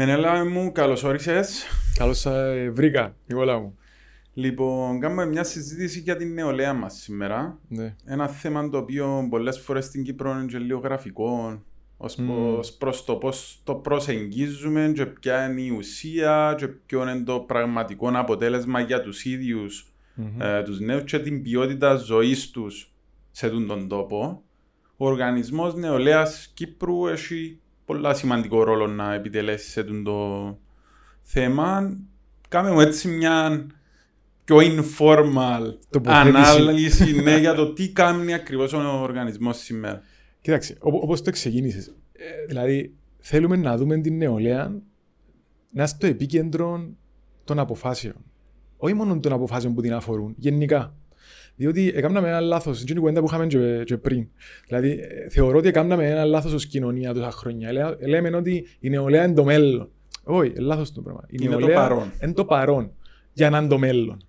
Μενέλα μου, καλώς όρισες. Καλώς ε, βρήκα, Νικόλα μου. Λοιπόν, κάνουμε μια συζήτηση για την νεολαία μας σήμερα. Ναι. Ένα θέμα το οποίο πολλές φορές στην Κύπρο είναι και λίγο γραφικό, ως Μμμ. προς, προς το πώς το προσεγγίζουμε και ποια είναι η ουσία και ποιο είναι το πραγματικό αποτέλεσμα για τους ίδιους Μμμ. ε, τους νέους και την ποιότητα ζωής τους σε τούν τον τόπο. Ο Οργανισμός Νεολαίας Κύπρου έχει πολλά σημαντικό ρόλο να επιτελέσεις σε τούν το θέμα. Κάμε έτσι μια πιο informal Τοποθέτηση. ανάλυση ναι, για το τι κάνει ακριβώς ο οργανισμός σήμερα. Κοίταξε, όπω όπως το ξεκίνησες. Ε, δηλαδή, θέλουμε να δούμε την νεολαία να είναι στο επίκεντρο των αποφάσεων. Όχι μόνο των αποφάσεων που την αφορούν, γενικά. Διότι έκαναμε ένα λάθος, είναι η κουβέντα που είχαμε και, και πριν. Δηλαδή, ε, θεωρώ ότι έκαναμε ένα λάθος ως κοινωνία τόσα χρόνια. Λέ- Λέμε ότι η νεολαία είναι το μέλλον. Όχι, λάθος το πράγμα. Η Είναι το νεολαία παρόν. Είναι το παρόν για να είναι το μέλλον.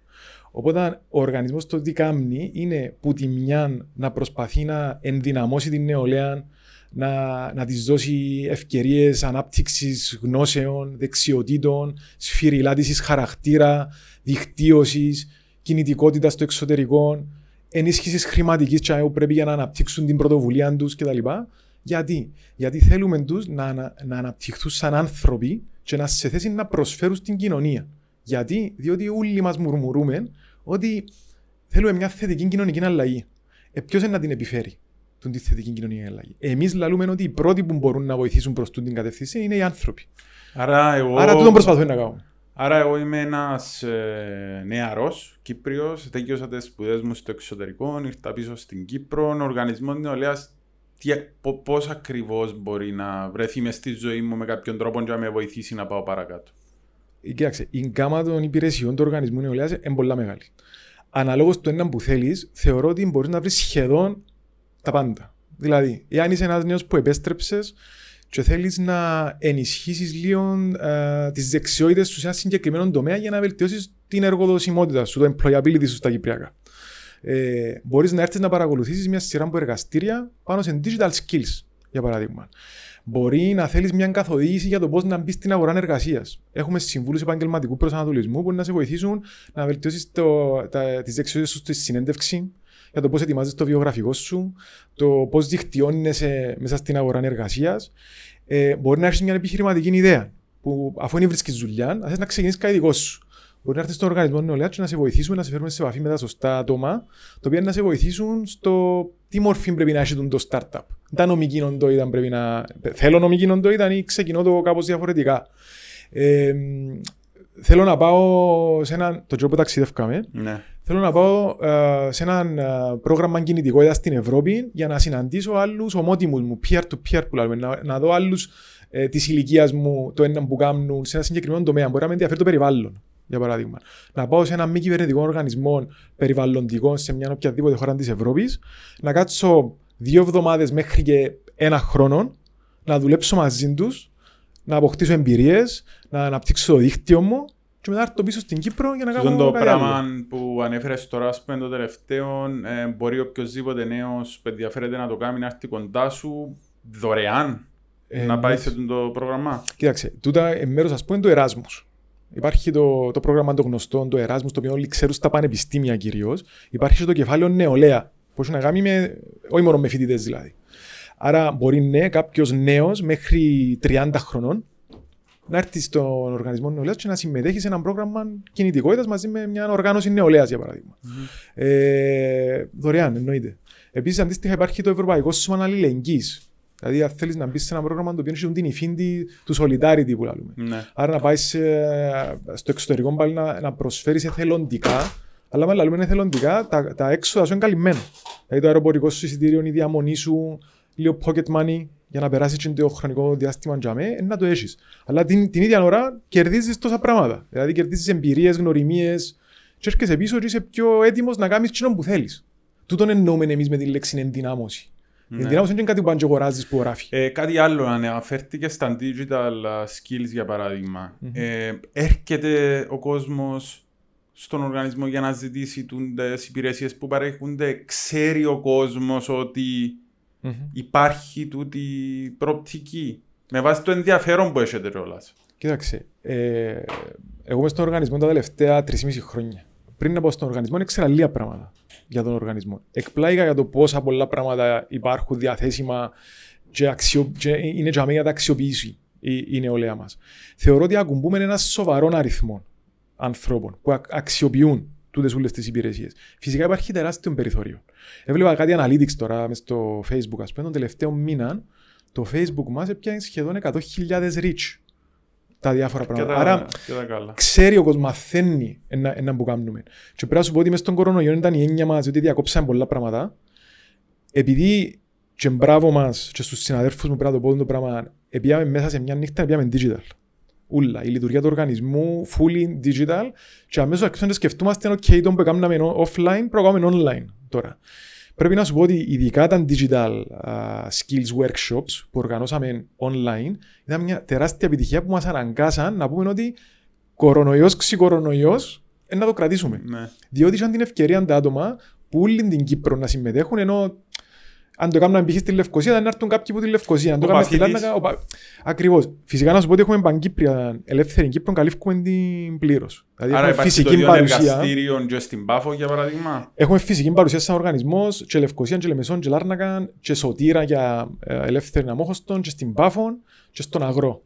Οπότε ο οργανισμός το τι κάνει είναι που τη μια να προσπαθεί να ενδυναμώσει την νεολαία, να, να της δώσει ευκαιρίες ανάπτυξης γνώσεων, δεξιοτήτων, σφυριλάτησης χαρακτήρα, δικτύωσης, κινητικότητα στο εξωτερικό, ενίσχυσης χρηματικής τσάι που πρέπει για να αναπτύξουν την πρωτοβουλία τους κτλ. Γιατί; Γιατί θέλουμε τους να, ανα- να αναπτυχθούν σαν άνθρωποι και να σε θέση να προσφέρουν στην κοινωνία. Γιατί; Διότι όλοι μας μουρμουρούμε ότι θέλουμε μια θετική κοινωνική αλλαγή. Ε, ποιος είναι να την επιφέρει τον τη θετική κοινωνική αλλαγή; Εμείς λαλούμε ότι οι πρώτοι που μπορούν να βοηθήσουν προς τούτη την κατεύθυνση είναι οι άνθρωποι. Άρα εγώ, Άρα τούτον προσπαθούμε να κάνουμε. Άρα εγώ είμαι ένας ε, νεαρός Κύπριος, τέλειωσα τις σπουδές μου στο εξωτερικό, ήρθα πίσω στην Κύπρο, ο οργανισμός νεολαίας τι, πο- πώς ακριβώς μπορεί να βρεθεί μες στη ζωή μου με κάποιον τρόπο και να με βοηθήσει να πάω παρακάτω. Ε, Κοίταξε, η γκάμα των υπηρεσιών του οργανισμού νεολαίας είναι πολλά μεγάλη. Αναλόγως του έναν που θέλεις, θεωρώ ότι μπορείς να βρεις σχεδόν τα πάντα. Δηλαδή, εάν είσαι ένας νέος που επέστρεψες και θέλεις να ενισχύσεις λίγο ε, τις δεξιότητες σου σε ένα συγκεκριμένο τομέα για να βελτιώσεις την εργοδοσιμότητα σου, το employability σου στα Κυπριακά. Ε, μπορείς να έρθεις να παρακολουθήσεις μια σειρά από εργαστήρια πάνω σε digital skills, για παράδειγμα. Μπορεί να θέλεις μια καθοδήγηση για το πώς να μπεις στην αγορά εργασίας. Έχουμε συμβούλους επαγγελματικού προσανατολισμού που να σε βοηθήσουν να βελτιώσεις τις δεξιότητες σου στη συνέντευξη, για το πώς ετοιμάζεις το βιογραφικό σου, το πώς δικτυώνεσαι μέσα στην αγορά εργασίας. Ε, μπορεί να έχεις μια επιχειρηματική ιδέα που αφού είναι βρίσκεις δουλειά, να θες να ξεκινήσεις κάτι δικό σου. Μπορεί να έρθεις στον οργανισμό νεολαία και να σε βοηθήσουμε να σε φέρουμε σε επαφή με τα σωστά άτομα, τα οποία να σε βοηθήσουν στο τι μορφή πρέπει να έχει το startup. Τα νομική οντότητα πρέπει να. Θέλω νομική οντότητα ή ξεκινώ το κάπως διαφορετικά. Ε, θέλω να πάω σε ένα. Το job που ταξιδεύκαμε. Ναι. Θέλω να πάω ε, σε ένα ε, πρόγραμμα κινητικότητας στην Ευρώπη για να συναντήσω άλλους ομότιμους μου, peer-to-peer που λέμε, να, να δω άλλους ε, της ηλικίας μου, το ένα που κάνουν σε ένα συγκεκριμένο τομέα. Μπορεί να με ενδιαφέρει το περιβάλλον, για παράδειγμα. Να πάω σε ένα μη κυβερνητικό οργανισμό περιβαλλοντικό σε μια οποιαδήποτε χώρα της Ευρώπης, να κάτσω δύο εβδομάδες μέχρι και ένα χρόνο, να δουλέψω μαζί τους, να αποκτήσω εμπειρίες, να αναπτύξω το δίκτυο μου και μετά να έρθω πίσω στην Κύπρο για να Αυτό κάνω το κάτι άλλο. πράγμα που ανέφερες τώρα, ας πούμε, το τελευταίο, ε, μπορεί οποιοδήποτε νέος που ενδιαφέρεται να το κάνει, να έρθει κοντά σου δωρεάν Ε, να πάει ναι. σε αυτό το πρόγραμμα. Κοίταξε, τούτα ε, μέρος ας πούμε του Εράσμους. Υπάρχει το, το πρόγραμμα των γνωστών, το Εράσμους, το οποίο όλοι ξέρουν στα πανεπιστήμια κυρίως. Υπάρχει και το κεφάλαιο νεολαία, που έχει να κάνει με, όχι μόνο με φοιτητές δηλαδή. Άρα μπορεί ναι, κάποιος νέος μέχρι 30 χρονών να έρθεις στον οργανισμό νεολαίας και να συμμετέχεις σε ένα πρόγραμμα κινητικότητας μαζί με μια οργάνωση νεολαίας, για παράδειγμα. Ε, δωρεάν, εννοείται. Επίσης, αντίστοιχα, υπάρχει το Ευρωπαϊκό Σώμα Αλληλεγγύης. Δηλαδή, αν θέλεις να μπεις σε ένα πρόγραμμα το οποίο έχει την υφήντη του solidarity που λέμε. Ναι. Άρα να πάεις σε- στο εξωτερικό πάλι να, να προσφέρεις εθελοντικά, αλλά με λέμε εθελοντικά, τα, τα έξοδα σου είναι καλυμμένα. Δηλαδή το αεροπορικό σου εισιτήριο, η διαμονή σου, λίγο pocket money για να περάσει το χρονικό διάστημα για μέ, ε, να το έχεις. Αλλά την, την ίδια ώρα κερδίζεις τόσα πράγματα. Δηλαδή κερδίζεις εμπειρίες, γνωριμίες, και έρχεσαι πίσω και είσαι πιο έτοιμος να κάνεις τι που θέλεις. Τούτον εννοούμε εμείς με τη λέξη ενδυνάμωση. Η Ναι. ενδυνάμωση δεν είναι κάτι που αν αγοράζεις που γράφει. Ε, κάτι άλλο, αναφέρθηκες στα digital uh, skills για παραδειγμα Μμμ. Ε, έρχεται ο κόσμος στον οργανισμό για να ζητήσει τις υπηρεσίες που παρέχονται. Ξέρει ο κόσμος ότι Μμμ. υπάρχει τούτη προοπτική. Με βάση το ενδιαφέρον που έχετε κιόλας. Κοίταξε, ε, εγώ είμαι στον οργανισμό τα τελευταία 3,5 χρόνια. Πριν να πάω στον οργανισμό, ήξερα λίγα πράγματα για τον οργανισμό. Εκπλάγηκα για το πόσα πολλά πράγματα υπάρχουν διαθέσιμα και, αξιο, και είναι για να τα αξιοποιήσει η, η νεολαία μας. Θεωρώ ότι ακουμπούμε ένα σοβαρό αριθμό ανθρώπων που αξιοποιούν τούτες όλες τις υπηρεσίες. Φυσικά υπάρχει τεράστιο περιθώριο. Έβλεπα κάτι analytics τώρα μες στο Facebook, ας πούμε, τον τελευταίο μήνα το Facebook μας έπιανε σχεδόν 100.000 reach τα διάφορα πράγματα. Άρα ξέρει ο κόσμος, μαθαίνει ένα, ένα που κάνουμε. Και πρέπει να σου πω ότι μέσα στον κορονοϊό ήταν η έννοια μας, ότι διακόψαμε πολλά πράγματα. Επειδή και μπράβο μας και στους συναδέλφου μου πρέπει να το πω το πράγμα, πήγαμε μέσα σε μια νύχτα, πήγαμε digital. Ούλα, η λειτουργία του οργανισμού, fully digital, και αμέσως αρχίσαμε να σκεφτούμαστε, OK, τον που κάναμε offline, πρέπει online τώρα. Πρέπει να σου πω ότι ειδικά τα digital uh, skills workshops που οργανώσαμε online ήταν μια τεράστια επιτυχία που μας αναγκάσαν να πούμε ότι κορονοϊός ξυκορονοϊός να το κρατήσουμε. Ναι. Διότι είχαν την ευκαιρία τα άτομα που όλη την Κύπρο να συμμετέχουν ενώ αν το έκαναν π.χ. στη Λευκοσία, θα έρθουν κάποιοι από τη Λευκοσία. Αν το έκαναν στη Λάρνακα. Οπα... Ακριβώς. Φυσικά να σου πω ότι έχουμε παγκύπρια ελεύθερη Κύπρο, καλύφουμε την πλήρως. Δηλαδή Άρα έχουμε φυσική το παρουσία. και στην Πάφο, για παράδειγμα. Έχουμε φυσική παρουσία σαν οργανισμός, και Λευκοσία, και Λεμεσόν, και Λάρνακα, και Σωτήρα για ε, ελεύθερη αμόχωστον, και στην Πάφο, και στον Αγρό.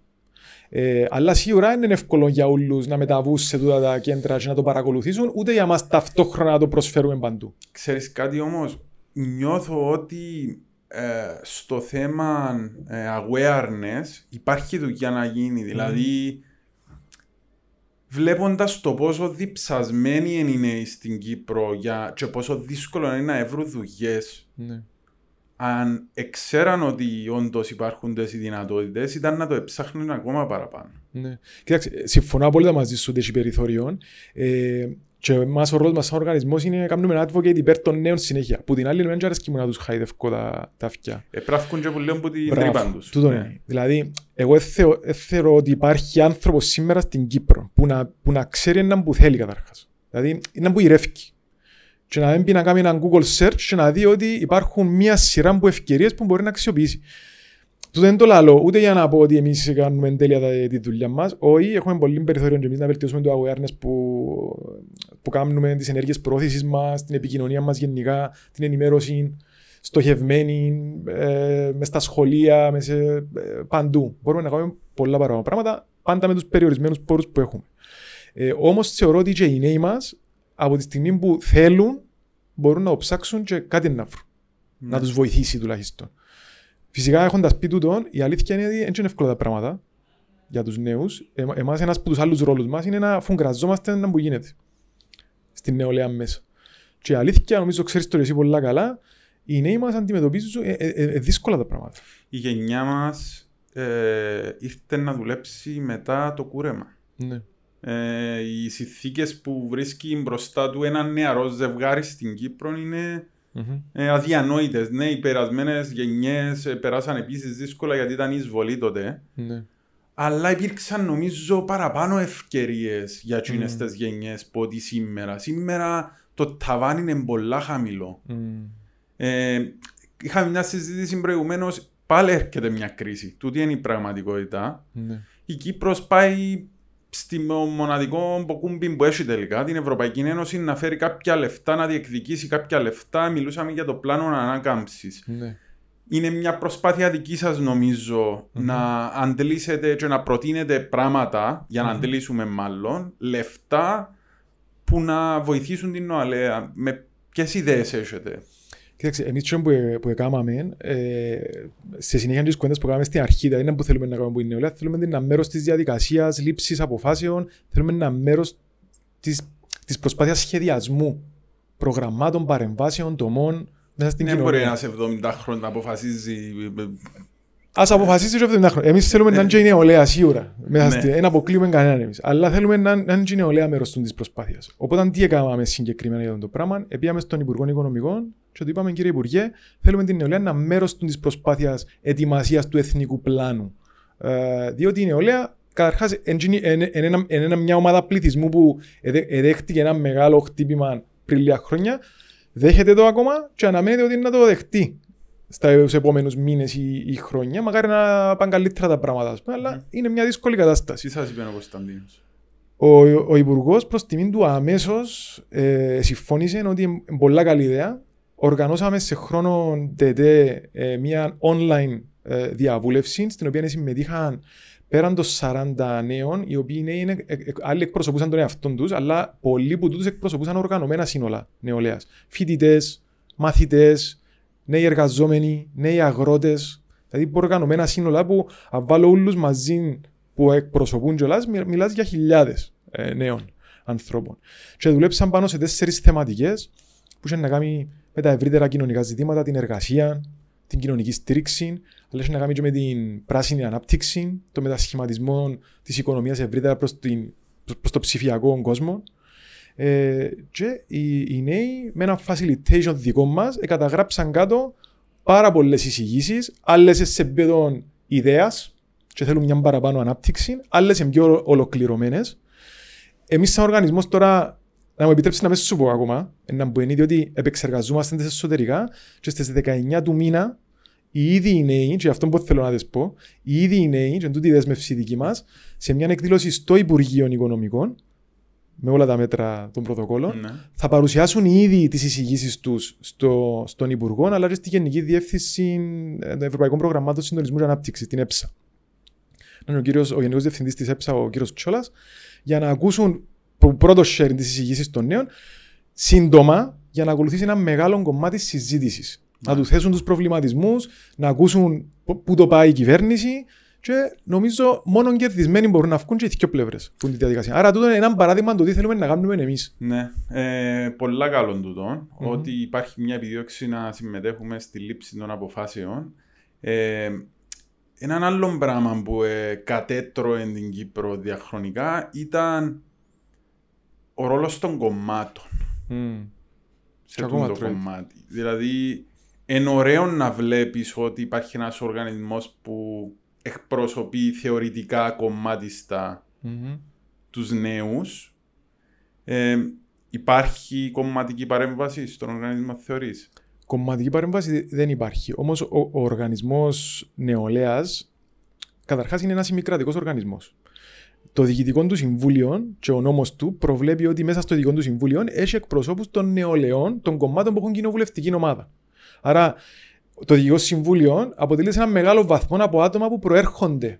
Ε, αλλά σίγουρα είναι εύκολο για όλους να μεταβούν σε τούτα τα κέντρα και να το παρακολουθήσουν, ούτε για μας ταυτόχρονα να το προσφέρουμε παντού. Ξέρεις κάτι όμως, νιώθω ότι ε, στο θέμα ε, awareness υπάρχει δουλειά να γίνει. Δηλαδή, βλέποντας το πόσο διψασμένοι είναι οι νέοι στην Κύπρο για, και πόσο δύσκολο είναι να βρουν δουλειές, ναι. Αν ξέραν ότι όντως υπάρχουν τέτοιε δυνατότητες, ήταν να το έψαχνουν ακόμα παραπάνω. Ναι. Κοιτάξτε, συμφωνώ απόλυτα μαζί σου ότι έχει περιθώριο. Ε, και εμάς ο ρόλος μας σαν οργανισμός είναι να κάνουμε advocate υπέρ των νέων συνέχεια. Που την άλλη δεν αρέσκει μου να τους χαϊδευκώ τα, τα αυτιά. Επράφκουν και που λέουν που την τρύπαν τους. Τούτο ναι. είναι. Δηλαδή, εγώ θεωρώ ότι υπάρχει άνθρωπος σήμερα στην Κύπρο που να, που να ξέρει έναν που θέλει καταρχάς. Δηλαδή, είναι που ηρεύει. Και να δεν πει να κάνει έναν Google search και να δει ότι υπάρχουν μία σειρά από ευκαιρίες που μπορεί να αξιοποιήσει. Του δεν το λέω ούτε για να πω ότι εμείς κάνουμε τέλεια τη δουλειά μας. Όχι, έχουμε πολύ περιθώριο και εμείς να βελτιώσουμε το awareness που, που κάνουμε, τις ενέργειες πρόθεση μας, την επικοινωνία μας γενικά, την ενημέρωση στοχευμένη, ε, μες στα σχολεία, μες σε, ε, παντού. Μπορούμε να κάνουμε πολλά παραπάνω πράγματα, πάντα με τους περιορισμένους πόρους που έχουμε. Ε, Όμως θεωρώ ότι και οι νέοι μας, από τη στιγμή που θέλουν, μπορούν να ψάξουν και κάτι να βρουν. Ναι. Να τους βοηθήσει τουλάχιστον. Φυσικά έχοντας πει τούτο, η αλήθεια είναι ότι δεν είναι εύκολα τα πράγματα για τους νέους. Ε, Εμάς, ένας από τους άλλους ρόλους μας είναι να φουγκραζόμαστε να που γίνεται στην νεολαία μέσα. Και η αλήθεια, νομίζω ξέρεις το εσύ πολύ καλά, οι νέοι μας αντιμετωπίζουν ε, ε, ε, δύσκολα τα πράγματα. Η γενιά μας ε, ήρθε να δουλέψει μετά το κούρεμα. Ναι. Ε, οι συνθήκες που βρίσκει μπροστά του ένα νεαρό ζευγάρι στην Κύπρο είναι mm-hmm. ε, αδιανόητες. Ναι, οι περασμένες γενιές ε, περάσαν επίσης δύσκολα γιατί ήταν εισβολή τότε. Mm-hmm. Αλλά υπήρξαν νομίζω παραπάνω ευκαιρίες για εκείνες mm. τις γενιές από ότι σήμερα. Σήμερα το ταβάνι είναι πολλά χαμηλό. Mm. Ε, είχαμε μια συζήτηση προηγουμένως. Πάλι έρχεται μια κρίση. Τούτη είναι η πραγματικότητα. Mm. Η Κύπρος πάει στη μοναδικό μποκούμπι που έχει τελικά την Ευρωπαϊκή Ένωση να φέρει κάποια λεφτά, να διεκδικήσει κάποια λεφτά. Μιλούσαμε για το πλάνο ανάκαμψης. Ναι. Είναι μια προσπάθεια δική σας, νομιζω να αντλήσετε και να προτείνετε πράγματα, για να mm αντλήσουμε μάλλον, λεφτά που να βοηθήσουν την νοαλέα. Με ποιες ιδέες έχετε; Κοίταξε, εμείς που, που έκαναμε, ε, σε συνέχεια τις κουέντες που κάναμε στην αρχή, δηλαδή δεν που θέλουμε να κάνουμε που είναι νεολαία, θέλουμε ένα μέρος της διαδικασίας λήψης αποφάσεων, θέλουμε ένα μέρος της, της προσπάθειας σχεδιασμού προγραμμάτων, παρεμβάσεων, τομών, μέσα στην κοινωνία. Δεν μπορεί ένας 70 χρόνια να αποφασίζει Ας αποφασίσει και 70 χρόνια. Εμείς θέλουμε να είναι η νεολαία σίγουρα. Μέσα ναι. Ένα αποκλείουμε κανέναν εμείς. Αλλά θέλουμε να είναι η νεολαία μέρος της προσπάθειας. Οπότε τι έκαναμε συγκεκριμένα για το πράγμα. Επίαμε στον Υπουργό Οικονομικών και του είπαμε κύριε Υπουργέ, θέλουμε την νεολαία να μέρος της προσπάθειας ετοιμασίας του εθνικού πλάνου. Ε, διότι η νεολαία καταρχάς είναι μια ομάδα πληθυσμού που εδέχτηκε ένα μεγάλο χτύπημα πριν λίγα χρόνια. Δέχεται το ακόμα και αναμένεται ότι να το δεχτεί στους επόμενους μήνες ή, ή χρόνια. Μακάρι να πάνε καλύτερα τα πράγματα, ας πούμε, αλλά είναι μια δύσκολη κατάσταση. Τι σας είπε ο Κωνσταντίνος. Ο, ο Υπουργός προς τιμήν του αμέσως ε, συμφώνησε ότι είναι πολλά καλή ιδέα. Οργανώσαμε σε χρόνο ΤΕΤΕ ε, μια online ε, διαβούλευση, στην οποία συμμετείχαν πέραν των 40 νέων, οι οποίοι νέοι είναι, ε, ε, άλλοι εκπροσωπούσαν τον εαυτό τους, αλλά πολλοί που τούτους εκπροσωπούσαν οργανωμένα σύνολα νεολαίας. Φοιτητές, μαθητές, νέοι εργαζόμενοι, νέοι αγρότες. Δηλαδή οργανωμένα σύνολα που αν βάλω όλους μαζί που εκπροσωπούν κιόλας, μιλάς για χιλιάδες ε, νέων ανθρώπων. Και δουλέψαν πάνω σε τέσσερις θεματικές που είχαν να κάνει με τα ευρύτερα κοινωνικά ζητήματα, την εργασία, την κοινωνική στήριξη, αλλά έχει να κάνει και με την πράσινη ανάπτυξη, το μετασχηματισμό της οικονομίας ευρύτερα προς το ψηφιακό κόσμο. Ε, και οι, οι, νέοι με ένα facilitation δικό μας καταγράψαν κάτω πάρα πολλές εισηγήσεις, άλλες σε επίπεδο ιδέας και θέλουν μια παραπάνω ανάπτυξη, άλλες είναι πιο ολοκληρωμένες. Εμείς, σαν οργανισμός, τώρα να μου επιτρέψεις να με σου πω ακόμα, να μου είναι ότι επεξεργαζόμαστε τις εσωτερικά και στις 19 του μήνα οι ίδιοι οι νέοι, και αυτό που θέλω να τις πω, οι ίδιοι οι νέοι, και τούτη η δέσμευση δική μας, σε μια εκδήλωση στο Υπουργείο Οικονομικών, με όλα τα μέτρα των πρωτοκόλων, ναι. θα παρουσιάσουν ήδη τις εισηγήσεις τους στο, στον Υπουργό, αλλά και στη Γενική Διεύθυνση των Ευρωπαϊκών Προγραμμάτων Συντονισμού και Ανάπτυξης, την ΕΠΣΑ. Είναι ο, κύριος, ο Γενικός Διευθυντής της ΕΠΣΑ, ο κύριος Τσόλας, για να ακούσουν πρώτος sharing της εισηγήσης των νέων, σύντομα για να ακολουθήσει ένα μεγάλο κομμάτι συζήτησης. Να τους θέσουν τους προβληματισμούς, να ακούσουν πού το πάει η κυβέρνηση και νομίζω μόνο κερδισμένοι μπορούν να βγουν και οι δύο πλευρές που είναι τη διαδικασία. Άρα, τούτο είναι ένα παράδειγμα το τι θέλουμε να κάνουμε εμείς. Ναι, ε, πολλά καλό τούτο. Mm-hmm. Ότι υπάρχει μια επιδίωξη να συμμετέχουμε στη λήψη των αποφάσεων. Ε, ένα άλλο πράγμα που ε, κατέτρωε την Κύπρο διαχρονικά ήταν ο ρόλος των κομμάτων. Mm. Σε αυτό το κομμάτι. Δηλαδή, είναι ωραίο να βλέπεις ότι υπάρχει ένας οργανισμός που εκπροσωπεί θεωρητικά κομμάτιστα mm-hmm. τους νέους. Ε, υπάρχει κομματική παρέμβαση στον οργανισμό θεωρείς; Κομματική παρέμβαση δεν υπάρχει. Όμως ο, ο οργανισμός νεολαίας καταρχάς είναι ένας ημικρατικός οργανισμός. Το διοικητικό του συμβούλιο και ο νόμος του προβλέπει ότι μέσα στο διοικητικό του συμβούλιο έχει εκπροσώπους των νεολαίων των κομμάτων που έχουν κοινοβουλευτική ομάδα. Άρα το Διοικητικό Συμβούλιο αποτελεί σε ένα μεγάλο βαθμό από άτομα που προέρχονται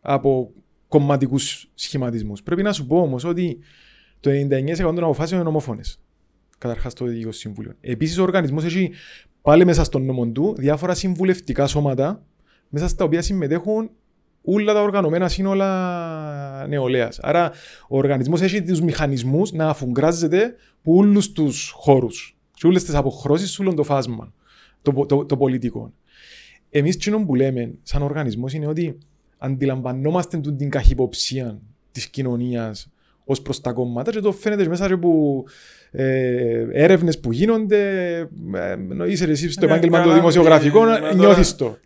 από κομματικούς σχηματισμούς. Πρέπει να σου πω όμως ότι το 99% των αποφάσεων είναι ομόφωνες. Καταρχάς το Διοικητικό Συμβούλιο. Επίσης, ο οργανισμός έχει πάλι μέσα στον νόμο του διάφορα συμβουλευτικά σώματα μέσα στα οποία συμμετέχουν όλα τα οργανωμένα σύνολα νεολαίας. Άρα, ο οργανισμός έχει τους μηχανισμούς να αφουγκράζεται από όλους τους χώρους, σε όλες τις αποχρώσεις, σε όλο το φάσμα το, το, το πολιτικό. Εμείς, τι που λέμε σαν οργανισμός είναι ότι αντιλαμβανόμαστε την καχυποψία της κοινωνίας ως προς τα κόμματα και το φαίνεται μέσα από ε, έρευνες που γίνονται. Ε, είσαι εσύ στο ναι, επάγγελμα του δημοσιογραφικού, νιώθεις το.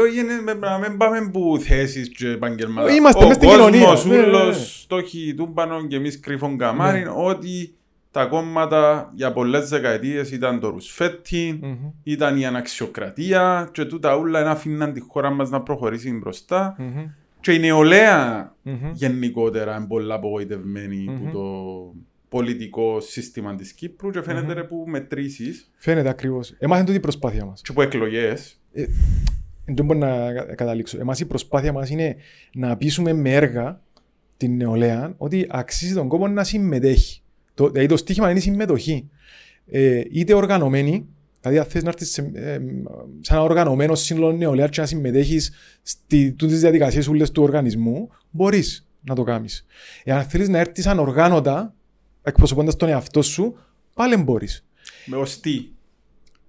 Όχι, να μην πάμε που θέσεις και επάγγελμα. Είμαστε μέσα στην κοινωνία. Ο κόσμος, ναι, ναι. στόχοι τούμπανο και εμείς κρυφών καμάρι, ότι τα κόμματα για πολλές δεκαετίες ήταν το ρουσφετι mm-hmm. ήταν η αναξιοκρατία και τούτα όλα να αφήναν τη χώρα μας να προχωρήσει μπροστά. Mm-hmm. Και η νεολαία mm-hmm. γενικότερα είναι πολύ απογοητευμένη από το πολιτικό σύστημα της Κύπρου και φαίνεται που μετρήσεις. Φαίνεται ακριβώς. Εμάς είναι τούτη η προσπάθεια μας. Και που εκλογές. Ε, δεν μπορώ να καταλήξω. Εμάς η προσπάθεια μας είναι να πείσουμε με έργα την νεολαία ότι αξίζει τον κόπο να συμμετέχει. Το, δηλαδή το στίχημα είναι η συμμετοχή. Ε, είτε οργανωμένη, δηλαδή αν θες να έρθεις σε, ε, σαν οργανωμένος σύνολο νεολαία και να συμμετέχεις στις διαδικασίες ούλες του οργανισμού, μπορείς να το κάνεις. Εάν θέλεις να έρθεις ανοργάνωτα, εκπροσωπώντας τον εαυτό σου, πάλι μπορείς. Με ως τι;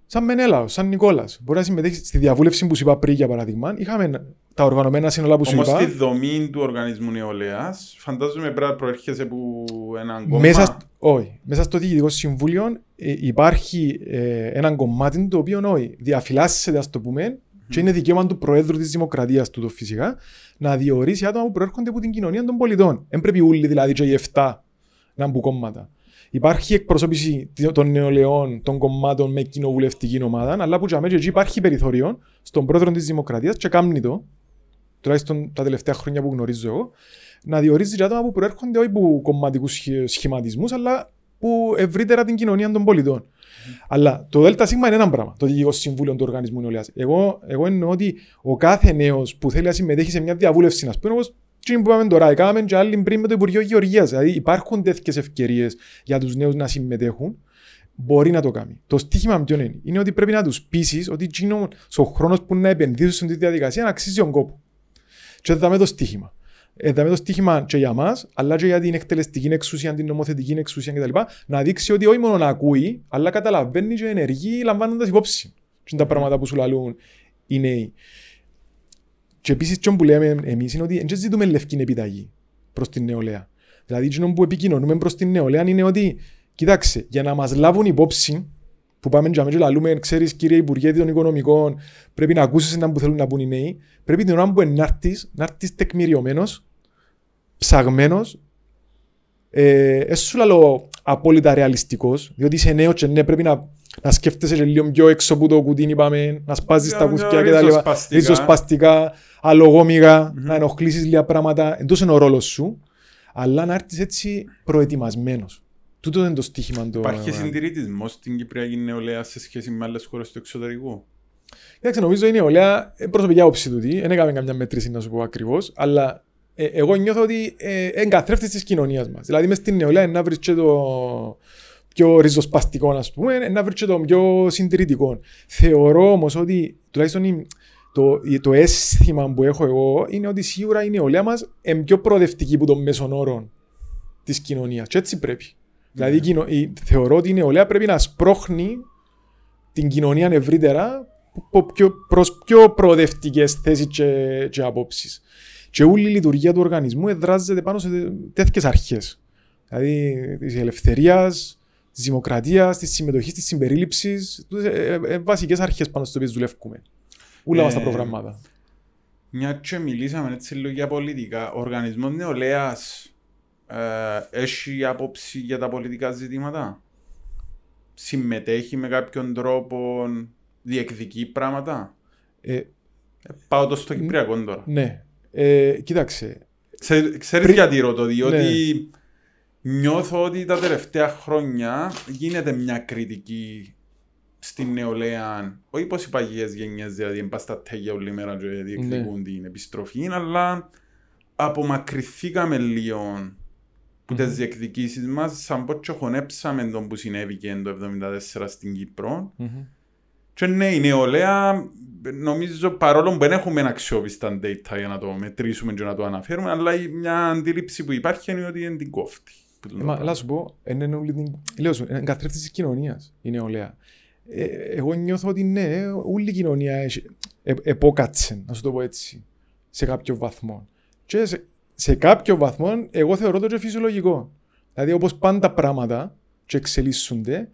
Σαν Μενέλαο, σαν Νικόλας. Μπορεί να συμμετέχεις στη διαβούλευση που σου είπα πριν για παράδειγμα. Είχαμε τα οργανωμένα σύνολα που σου είπα. Όμω στη δομή του οργανισμού νεολαίας, φαντάζομαι πρέπει να προέρχεσαι από έναν κόμμα. Μέσα, όχι. Μέσα στο Διοικητικό Συμβούλιο ε, υπάρχει ε, ένα κομμάτι το οποίο όχι. Διαφυλάσσεται, ας το πούμε, mm-hmm. και είναι δικαίωμα του Προέδρου της Δημοκρατίας του το φυσικά να διορίσει άτομα που προέρχονται από την κοινωνία των πολιτών. Δεν πρέπει όλοι δηλαδή και οι 7 να μπουν κόμματα. Υπάρχει εκπροσώπηση των νεολαίων των κομμάτων με κοινοβουλευτική ομάδα, αλλά που τζαμέ και εκεί υπάρχει περιθώριο στον πρόεδρο της Δημοκρατίας και κάνει το, τουλάχιστον τα τελευταία χρόνια που γνωρίζω εγώ, να διορίζει άτομα που προέρχονται όχι από κομματικούς σχηματισμούς, αλλά που ευρύτερα την κοινωνία των πολιτών. Mm. Αλλά το ΔΣ είναι ένα πράγμα, το Διοικητικό Συμβούλιο του Οργανισμού Νεολαίας. Εγώ, εγώ εννοώ ότι ο κάθε νέος που θέλει να συμμετέχει σε μια διαβούλευση, ας πούμε, όπως τι που είπαμε τώρα, έκαναμε και άλλοι πριν με το Υπουργείο Γεωργίας. Δηλαδή υπάρχουν τέτοιες ευκαιρίες για τους νέους να συμμετέχουν. Μπορεί να το κάνει. Το στίχημα ποιο είναι, είναι ότι πρέπει να τους πείσεις ότι ο χρόνος που να επενδύσουν στην διαδικασία να αξίζει τον κόπο. Και θα δούμε το στίχημα. Εδάμε το στίχημα και για μας, αλλά και για την εκτελεστική εξουσία, την νομοθετική εξουσία κτλ. Να δείξει ότι όχι μόνο να ακούει, αλλά καταλαβαίνει και ενεργεί λαμβάνοντας υπόψη. Και τα πράγματα που σου λαλούν οι νέοι. Και επίσης, τι που λέμε εμείς είναι ότι δεν ζητούμε λευκή επιταγή προς την νεολαία. Δηλαδή, τι που επικοινωνούμε προς την νεολαία είναι ότι, κοιτάξτε, για να μας λάβουν υπόψη, που πάμε για και λαλούμε, ξέρεις, κύριε Υπουργέ των Οικονομικών, πρέπει να ακούσεις ένα που θέλουν να πούν οι νέοι, πρέπει την ώρα που να έρθεις, να έρθεις τεκμηριωμένος, ψαγμένος, ε, σου λέω απόλυτα ρεαλιστικός, διότι είσαι νέος και ναι, πρέπει να, να σκέφτεσαι λίγο πιο έξω από το κουτί, είπαμε, να σπάζεις τα κουτιά και τα λοιπά. Ριζοσπαστικά, αλογόμηγα, mm-hmm. να ενοχλήσεις λίγα πράγματα. Εντός είναι ο ρόλος σου, αλλά να έρθεις έτσι προετοιμασμένος. Τούτο είναι το στίχημα. Το... Υπάρχει συντηρητισμός στην Κυπριακή νεολαία σε σχέση με άλλες χώρες του εξωτερικού; Κοιτάξτε, νομίζω η νεολαία, ε, προσωπική άποψη του, δεν έκαμε καμιά μέτρηση να σου πω ακριβώς, αλλά ε, εγώ νιώθω ότι ε, εγκαθρέφτη της κοινωνίας μας. Δηλαδή, μες στην νεολαία να βρεις το πιο ριζοσπαστικό, ας πούμε, να βρει το πιο συντηρητικό. Θεωρώ όμως ότι τουλάχιστον το, το αίσθημα που έχω εγώ είναι ότι σίγουρα η νεολαία μας είναι πιο προοδευτική από τον μέσον όρο της κοινωνίας. Και έτσι πρέπει. Mm. Δηλαδή, η, θεωρώ ότι η νεολαία πρέπει να σπρώχνει την κοινωνία ευρύτερα προς πιο προοδευτικές θέσεις και, και απόψεις. Και όλη η λειτουργία του οργανισμού εδράζεται πάνω σε τέτοιες αρχές. Δηλαδή της ελευθερίας, της δημοκρατίας, της συμμετοχής, της συμπερίληψης. Ε, ε, ε, Βασικές αρχές πάνω στι οποίες δουλεύουμε. Όλα μας τα προγράμματα. Μια και μιλήσαμε έτσι λίγο για πολιτικά. Ο οργανισμός νεολαίας έχει άποψη για τα πολιτικά ζητήματα; Συμμετέχει με κάποιον τρόπο, διεκδικεί πράγματα; Ε, Πάω το στο Κυπριακό τώρα. Ναι. Ε, κοίταξε. Ξέρεις γιατί ρωτώ, διότι ναι. Νιώθω ότι τα τελευταία χρόνια γίνεται μια κριτική στην νεολαία, όχι πως οι παγιές γενιές δηλαδή είναι στα τέγια όλη μέρα και διεκδικούν ναι. την επιστροφή, αλλά απομακρυθήκαμε λίγο που mm-hmm. τις διεκδικήσεις μας, σαν πως και χωνέψαμε τον που συνέβη και το 1974 στην Κύπρο. Mm-hmm. Και ναι, η νεολαία νομίζω παρόλο που δεν έχουμε αξιόπιστα data για να το μετρήσουμε και να το αναφέρουμε, αλλά μια αντίληψη που υπάρχει είναι ότι είναι την κόφτη. Μα, να σου πω, είναι όλη την... Λέω σου, είναι καθρέφτης της κοινωνίας η νεολαία. Ε, εγώ νιώθω ότι ναι, όλη η κοινωνία έχει, ε, επόκατσε, να σου το πω έτσι, σε κάποιο βαθμό. Και σε, σε κάποιο βαθμό, εγώ θεωρώ το και φυσιολογικό. Δηλαδή, όπως πάντα πράγματα και εξελίσσονται,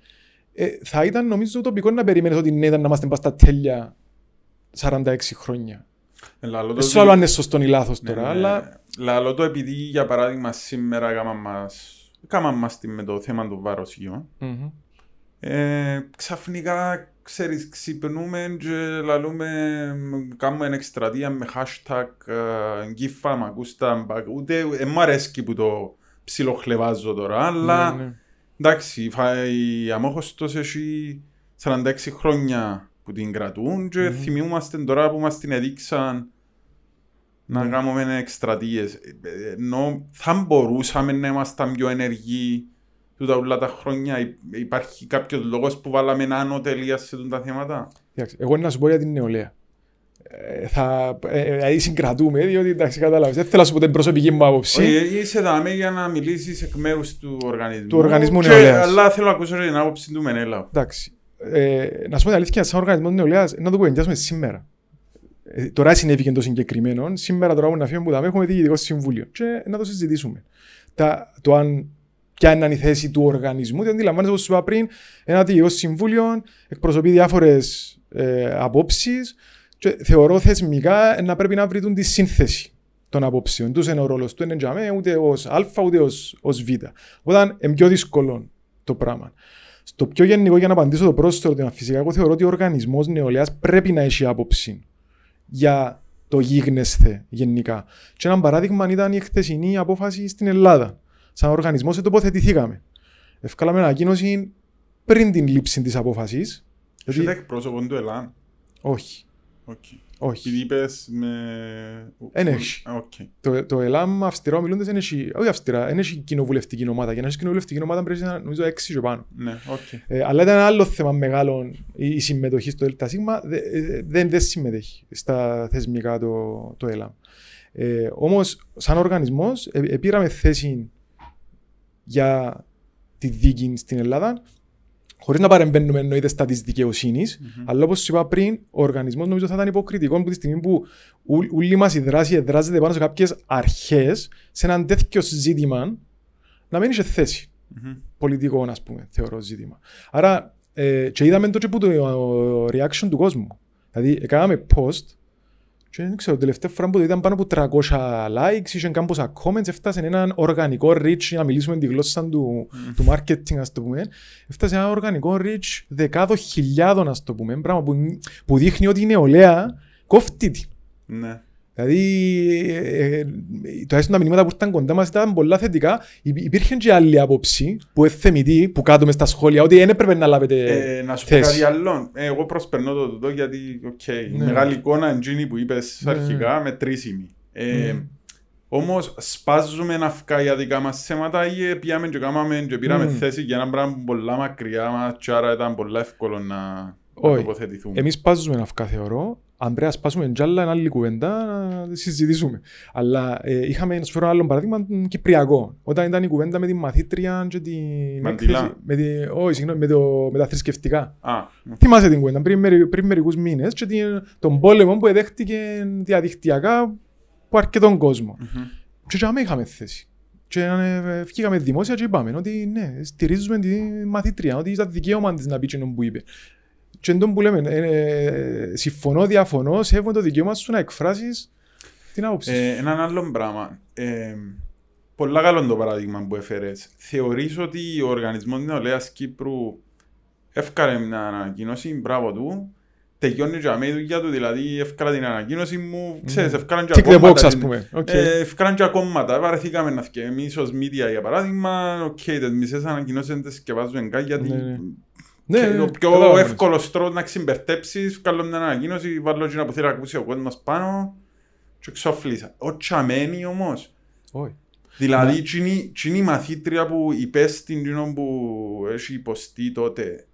ε, θα ήταν νομίζω τοπικό να περιμένεις ότι ναι, ήταν να είμαστε στα τέλεια 46 χρόνια. Δεν ξέρω αν είναι σωστό ή λάθος ναι, τώρα, ναι, αλλά... Λαλό το επειδή για παράδειγμα σήμερα κάμα μας, κάμα μας με το θέμα του βάρος mm-hmm. ε, ξαφνικά ξέρεις, ξυπνούμε και λαλούμε, κάνουμε ένα εκστρατεία με hashtag γκίφα, μ' ακούστα, ούτε ε, μου αρέσει που το ψιλοχλεβάζω τώρα, αλλά ναι, ναι. εντάξει, η Αμόχωστος έχει 46 χρόνια που την κρατούν και mm-hmm. θυμούμαστε τώρα που μας την έδειξαν να mm. κάνουμε εκστρατείες. Ενώ θα μπορούσαμε να είμαστε πιο ενεργοί τούτα όλα τα χρόνια. Υπάρχει κάποιος λόγος που βάλαμε άνω τελεία σε τα θέματα; Εγώ να σου πω για την νεολαία. Ε, θα ε, ε, συγκρατούμε, διότι εντάξει, κατάλαβες. Δεν θέλω να σου πω την προσωπική μου άποψη. Όχι, είσαι εδώ για να μιλήσεις εκ μέρους του οργανισμού. Του οργανισμού νεολαίας. Αλλά θέλω να ακούσω την άποψη του Μενέλα. Εντάξει ε, να σου πω την αλήθεια, σαν οργανισμό νεολαίας, να το κουβεντιάσουμε σήμερα. Ε, τώρα συνέβη και το συγκεκριμένο. Σήμερα τώρα να φύγουμε που θα έχουμε διοικητικό συμβούλιο και να το συζητήσουμε. Τα, το αν ποια είναι η θέση του οργανισμού, διότι αντιλαμβάνεσαι όπως σου είπα πριν, ένα διοικητικό συμβούλιο εκπροσωπεί διάφορες ε, απόψεις και θεωρώ θεσμικά να πρέπει να βρουν τη σύνθεση των απόψεων. Τους είναι ο ρόλος του, είναι ούτε ως Α ούτε ως Β. Οπότε είναι πιο δύσκολο το πράγμα. Στο πιο γενικό, για να απαντήσω το πρώτο ερώτημα, φυσικά, εγώ θεωρώ ότι ο οργανισμός νεολαίας πρέπει να έχει άποψη για το γίγνεσθε γενικά. Και ένα παράδειγμα ήταν η χθεσινή απόφαση στην Ελλάδα. Σαν οργανισμός τοποθετηθήκαμε. Ευκάλαμε ανακοίνωση πριν την λήψη της απόφασης. Έχετε εκπρόσωπο του ΕΛΑΝ. Όχι. Okay. Όχι. Επειδή είπες με... Εν έχει. Okay. Το, το ΕΛΑΜ αυστηρά μιλώντας δεν έχει, όχι αυστηρά, δεν έχει κοινοβουλευτική ομάδα. Για να έχεις κοινοβουλευτική ομάδα πρέπει να νομίζω έξι και πάνω. Ναι, okay. Ε, αλλά ήταν ένα άλλο θέμα μεγάλο η, η συμμετοχή στο ΔΣ. Δε, ε, δεν, δεν συμμετέχει στα θεσμικά το, το ΕΛΑΜ. Ε, Όμως, σαν οργανισμός, ε, ε, πήραμε θέση για τη δίκη στην Ελλάδα χωρίς να παρεμβαίνουμε εννοείται στα της δικαιοσύνης, mm-hmm. αλλά όπως είπα πριν, ο οργανισμός νομίζω θα ήταν υποκριτικό από τη στιγμή που όλη μας η δράση εδράζεται πάνω σε κάποιες αρχές, σε έναν τέτοιο ζήτημα, να μην είσαι θέση. Mm-hmm. Πολιτικό, ας πούμε, θεωρώ ζήτημα. Άρα, ε, και είδαμε το, το, το reaction του κόσμου. Δηλαδή, έκαναμε post και δεν ξέρω, τελευταία φορά που ήταν πάνω από 300 likes, είχαν κάμποσα comments, έφτασε έναν οργανικό reach, να μιλήσουμε τη γλώσσα του, mm. του marketing, ας το πούμε, έφτασε ένα οργανικό reach δεκάδων χιλιάδων, ας το πούμε, πράγμα που, που δείχνει ότι η νεολαία κόφτει την. Ναι. Δηλαδή, ε, ε, το έστω τα μηνύματα που ήρθαν κοντά μας ήταν πολλά θετικά. Υπήρχε και άλλη άποψη που θεμιτή, που κάτω μες στα σχόλια, ότι δεν έπρεπε να λάβετε ε, Να σου πω κάτι άλλο. Ε, εγώ προσπερνώ το τούτο γιατί, OK, okay, ναι. μεγάλη εικόνα εν τζείνη που είπες ναι. αρχικά, μετρήσιμη. Ε, mm. Όμως σπάζουμε να φκά για δικά μας θέματα ή πιάμε και κάμαμε και πήραμε mm. θέση για ένα πράγμα πολλά μακριά μας και άρα ήταν πολύ εύκολο να, να τοποθετηθούμε. Εμείς σπάζουμε να φκά θεωρώ αν πρέπει να σπάσουμε τζάλα, είναι άλλη κουβέντα να συζητήσουμε. Αλλά ε, είχαμε, να σου φέρω άλλο παράδειγμα, κυπριακό. Όταν ήταν η κουβέντα με τη μαθήτρια και την έκθεση. Με, τη, όχι, συγγνώμη, με, το, με τα θρησκευτικά. Α, Θυμάσαι την κουβέντα πριν, μερι, πριν μερικούς μήνες και την, τον πόλεμο που εδέχτηκε διαδικτυακά από αρκετόν κόσμο. Mm-hmm. Και έτσι είχαμε θέση. Και ε, βγήκαμε δημόσια και είπαμε ότι ναι, στηρίζουμε τη μαθήτρια, ότι ήταν δικαίωμα της να πει που είπε. Και εντός που λέμε, ε, ε, συμφωνώ, διαφωνώ, σέβομαι το δικαίωμα σου να εκφράσεις την άποψη ε, Έναν άλλο πράγμα. Ε, πολλά καλό το παράδειγμα που έφερες. Θεωρείς ότι ο Οργανισμός Νεολαίας Κύπρου έφκαρε μια ανακοίνωση, μπράβο του, τελειώνει και έκαμε δουλειά του, δηλαδή έφκαρα την ανακοίνωση μου, ξέρεις, έφκαραν και ακόμματα. ας πούμε. Έφκαραν και ακόμματα, βαρεθήκαμε να φτιάξουμε εμείς ως media για παράδειγμα, οκ, τις μισές ανακοινώσεις δεν τις σκευάζουμε καν γιατί ναι, ναι. Ναι, και το πιο εύκολο τρόπο να ξυμπερτέψει, βγάλω μια ανακοίνωση, βάλω ένα που θέλει να ακούσει ο κόσμος πάνω και ξοφλήσα. Ο τσαμένει όμως. Δηλαδή, τι είναι η μαθήτρια που υπέστη την που έχει υποστεί τότε.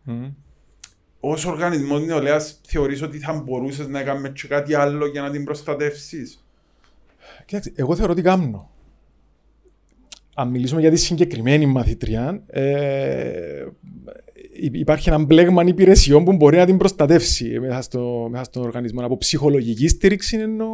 Ω οργανισμός νεολαίας, θεωρείς ότι θα μπορούσες να κάνει κάτι άλλο για να την προστατεύσεις; Κοιτάξτε, εγώ θεωρώ ότι κάνω. Αν μιλήσουμε για τη συγκεκριμένη μαθήτρια, ε, υπάρχει ένα μπλέγμα υπηρεσιών που μπορεί να την προστατεύσει μέσα, στο, μέσα στον οργανισμό. Από ψυχολογική στήριξη εννοώ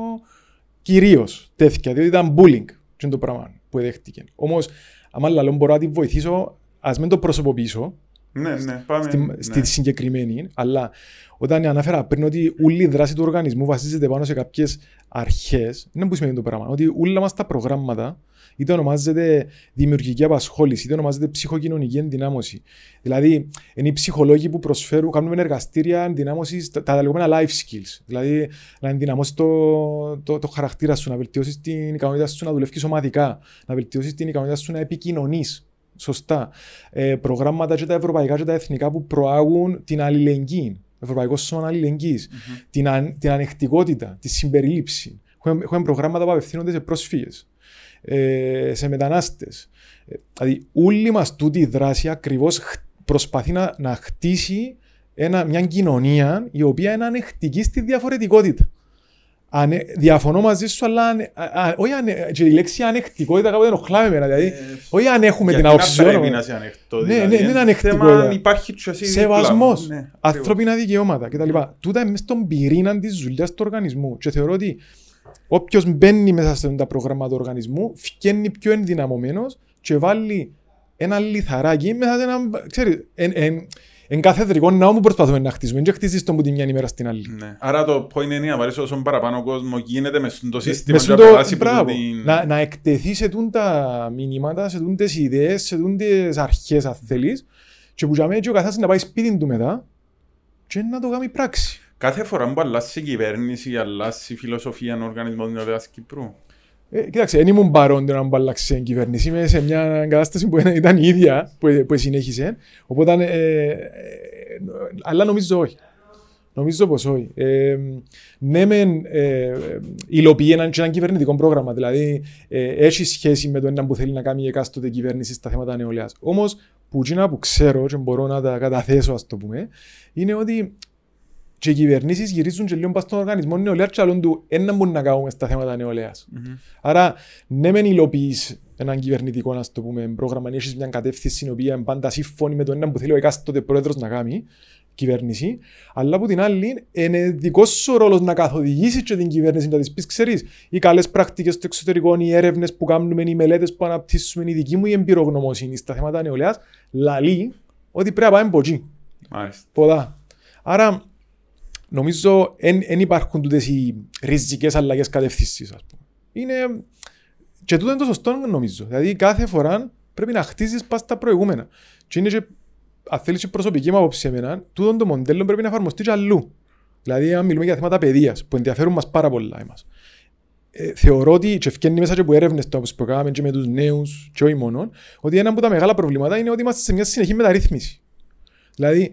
κυρίως τέτοια, διότι ήταν bullying. Και το πράγμα που δέχτηκε. Όμως, άμα λέω μπορώ να την βοηθήσω, ας μην το προσωποποιήσω. Ναι, ναι, πάμε. Στη, ναι. στη συγκεκριμένη, αλλά όταν αναφέρα πριν ότι όλη η δράση του οργανισμού βασίζεται πάνω σε κάποιες αρχές, δεν που σημαίνει το πράγμα. Ότι όλα μας τα προγράμματα είτε ονομάζεται δημιουργική απασχόληση, είτε ονομάζεται ψυχοκοινωνική ενδυνάμωση. Δηλαδή, είναι οι ψυχολόγοι που προσφέρουν, κάνουν εργαστήρια ενδυνάμωσης, τα, τα λεγόμενα life skills. Δηλαδή, να ενδυναμώσεις το, το, το, χαρακτήρα σου, να βελτιώσεις την ικανότητα σου να δουλεύεις σωματικά, να βελτιώσεις την ικανότητα σου να επικοινωνείς. Σωστά. Ε, προγράμματα και τα ευρωπαϊκά και τα εθνικά που προάγουν την αλληλεγγύη. Ευρωπαϊκό Σώμα Αλληλεγγύης. Mm-hmm. Την, αν, την ανεκτικότητα, τη συμπερίληψη. Έχουμε, έχουμε προγράμματα που απευθύνονται σε πρόσφυγες ε, σε μετανάστες. Ε, δηλαδή, όλη μας τούτη η δράση ακριβώς προσπαθεί να, να χτίσει ένα, μια κοινωνία η οποία είναι ανεκτική στη διαφορετικότητα. Ανε, διαφωνώ μαζί σου, αλλά ανε, α, όχι ανε, και η λέξη ανεκτικότητα κάποτε ενοχλάμε εμένα. Δηλαδή, ε, όχι αν έχουμε την άποψη. Δεν πρέπει να είσαι ανεκτό. Ναι, ναι, είναι ανεκτικότητα. Υπάρχει και εσύ Σεβασμός, ναι, ανθρώπινα δικαιώματα κτλ. Τούτα είναι στον πυρήνα της δουλειάς του οργανισμού. Και θεωρώ ότι Όποιος μπαίνει μέσα σε τα προγράμματα του οργανισμού, φτιάχνει πιο ενδυναμωμένος και βάλει ένα λιθαράκι μέσα σε ένα. Ξέρεις, εν, εν, Εν καθεδρικό ναό που προσπαθούμε να χτίσουμε, δεν χτίσεις τον που τη μια ημέρα στην άλλη. Ναι. Άρα το point είναι να βάλεις όσο παραπάνω κόσμο γίνεται μες στο σύστημα Μες και στο- να περάσει μπράβο. που την- να, να εκτεθείς σε τούν τα μηνύματα, σε τούν τις ιδέες, σε τούν τις αρχές αν θέλεις και που για μένα και ο καθένας να πάει σπίτι του μετά και να το κάνει πράξη. Κάθε φορά που αλλάσει η κυβέρνηση, αλλάσει η φιλοσοφία του οργανισμού νεολαίας Κύπρου. Ε, κοίταξε, δεν ήμουν παρόν να μου αλλάξει η κυβέρνηση. Είμαι σε μια κατάσταση που ήταν η ίδια που, που συνέχισε. Οπότε, ε, ε, ε, αλλά νομίζω όχι. Νομίζω πως όχι. Ε, ναι, μεν ε, υλοποιεί έναν, και έναν κυβερνητικό πρόγραμμα. Δηλαδή, ε, έχει σχέση με το ένα που θέλει να κάνει η εκάστοτε κυβέρνηση στα θέματα νεολαίας. Όμως, που εκείνα που ξέρω και μπορώ να τα καταθέσω, ας το πούμε, είναι ότι και οι κυβερνήσεις γυρίζουν και λίγο πας στον οργανισμό νεολαία και άλλον του ένα μπορούν να κάνουμε στα θέματα νεολαίας. Άρα, ναι, μεν υλοποιείς έναν κυβερνητικό να το πούμε, πρόγραμμα, έχεις μια κατεύθυνση η οποία είναι πάντα σύμφωνη με το ένα που θέλει ο εκάστοτε πρόεδρος να κάνει, κυβέρνηση, αλλά από την άλλη είναι δικός σου ρόλος να καθοδηγήσεις και την κυβέρνηση να της πεις: Ξέρεις, οι καλές πρακτικές στο εξωτερικό, οι έρευνες που κάνουμε, οι μελέτες που αναπτύσσουμε, η δική μου η εμπειρογνωμοσύνη στα θέματα νεολαίας, λαλεί ότι πρέπει να πάμε από εκεί. Μάλιστα. Ποδά. Άρα, νομίζω δεν υπάρχουν τούτες οι ριζικές αλλαγές κατευθύνσεις, ας πούμε. Είναι. Και τούτο είναι το σωστό, νομίζω. Δηλαδή, κάθε φορά πρέπει να χτίζεις πας στα προηγούμενα. Και είναι και, αν θέλεις, η προσωπική μου άποψη εμένα, τούτο το μοντέλο πρέπει να εφαρμοστεί και αλλού. Δηλαδή, αν μιλούμε για θέματα παιδείας, που ενδιαφέρουν μας πάρα πολλά εμάς. Ε, θεωρώ ότι και ευκαινεί μέσα και από έρευνες όπως που κάναμε και με τους νέους και όχι μόνο, ότι ένα από τα μεγάλα προβλήματα είναι ότι είμαστε σε μια συνεχή μεταρρύθμιση. Δηλαδή,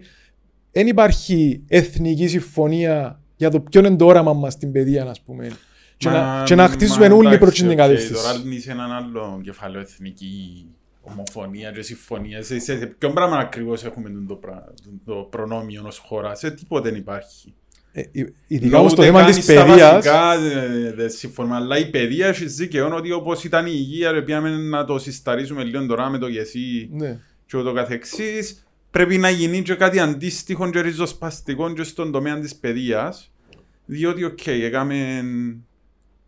δεν υπάρχει εθνική συμφωνία για το ποιο είναι το όραμα μας στην παιδεία, ας πούμε. Και, να, και να χτίσουμε μα όλοι εντάξει, προς την οκ, κατεύθυνση. Τώρα είναι έναν άλλο κεφάλαιο εθνική ομοφωνία και συμφωνία. Σε, σε, σε ποιον πράγμα ακριβώς έχουμε το, πρα- το προνόμιο ως χώρα. Σε τίποτε δεν υπάρχει. Ε, ε, ειδικά όμως το Ούτε θέμα καν της στα παιδεία. βασικά ε, δεν συμφωνούμε. Αλλά η παιδεία έχει δίκαιο ότι όπως ήταν η υγεία, ρε, πήγαμε να το συσταρίσουμε λίγο τώρα με το ΓΕΣΥ Ναι. και ούτω καθεξής. Πρέπει να γίνει και κάτι αντίστοιχο και ριζοσπαστικό και στον τομέα της παιδείας. Διότι, οκ, έκαμε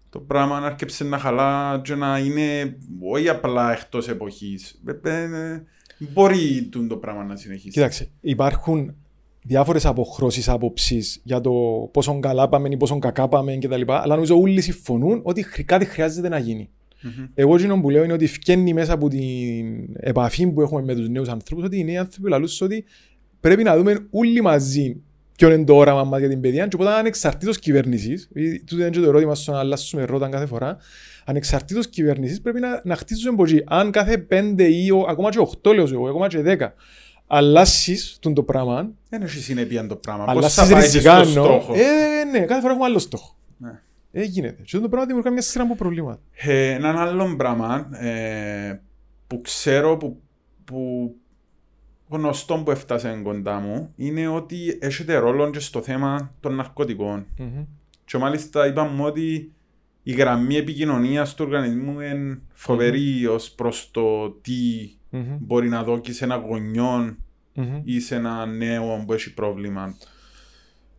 το πράγμα να άρκεψε να χαλά και να είναι όχι απλά εκτός εποχής. Ε, ε, Μπορεί τούτο το πράγμα να συνεχίσει. Κοίταξε, υπάρχουν διάφορες αποχρώσεις άποψης για το πόσο καλά πάμε ή πόσο κακά πάμε κτλ. Αλλά νομίζω όλοι συμφωνούν ότι χρ- κάτι χρειάζεται να γίνει. Μμμ. Εγώ εκείνο που λέω είναι ότι φκένει μέσα από την επαφή που έχουμε με τους νέους ανθρώπους ότι οι νέοι άνθρωποι λαλούν ότι πρέπει να δούμε όλοι μαζί ποιο είναι το όραμα μας για την παιδεία. Και οπότε ανεξαρτήτως κυβέρνησης, τούτο είναι και το ερώτημα στο να αλλάσουμε ρόταν κάθε φορά, ανεξαρτήτως κυβέρνησης πρέπει να, να χτίσουμε από εκεί. Αν κάθε πέντε ή ο- ακόμα και οχτώ λέω εγώ, ακόμα και δέκα, αλλάσεις το πράγμα, Δεν έχει συνέπεια το πράγμα. Πώς αλλάσεις θα πάει και ριζικά στο εννοώ. στόχο. Ε, ναι, κάθε φορά έχουμε άλλο στόχο. Ναι. Ε, γίνεται. Και το πράγμα δημιουργεί μια σειρά από προβλήματα. Ε, έναν άλλο πράγμα ε, που ξέρω που, που γνωστό που έφτασε κοντά μου είναι ότι έχετε ρόλο και στο θέμα των ναρκωτικών. Και μάλιστα είπαμε ότι η γραμμή επικοινωνίας του οργανισμού είναι φοβερή ως προς το τι Μμμ. μπορεί να δώσει σε ένα γονιό Μμμ. ή σε ένα νέο που έχει πρόβλημα.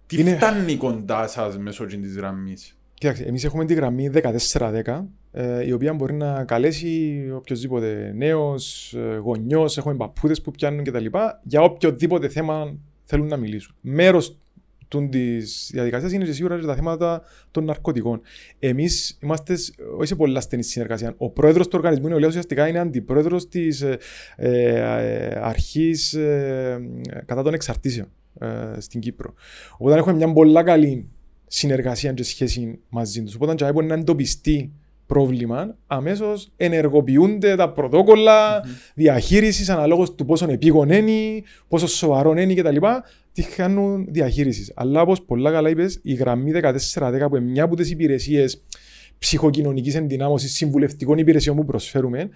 Τι Είναι- φτάνει κοντά σας μέσω της γραμμής; Κοιτάξτε, εμείς έχουμε τη γραμμή 1410, ε, η οποία μπορεί να καλέσει οποιοδήποτε νέος, ε, γονιός, έχουμε παππούδες που πιάνουν κτλ. για οποιοδήποτε θέμα θέλουν να μιλήσουν. Μέρος της διαδικασίας είναι και σίγουρα και τα θέματα των ναρκωτικών. Εμείς είμαστε σ- όχι σε πολλά στενή συνεργασία. Ο πρόεδρος του οργανισμού νεολαίας ουσιαστικά είναι αντιπρόεδρος της ε, ε, αρχής ε, κατά των εξαρτήσεων ε, στην Κύπρο. Οπότε έχουμε μια πολλά καλή συνεργασία και σχέση μαζί τους. Οπότε, αν μπορεί να εντοπιστεί πρόβλημα, αμέσως ενεργοποιούνται τα πρωτόκολλα διαχείρισης αναλόγως του πόσο επίγον είναι, πόσο σοβαρό είναι κτλ. Τι χάνουν διαχείρισης. Αλλά όπως πολλά καλά είπες, η γραμμή 1410 που είναι μια από τις υπηρεσίες ψυχοκοινωνικής ενδυνάμωσης συμβουλευτικών υπηρεσιών που προσφέρουμε,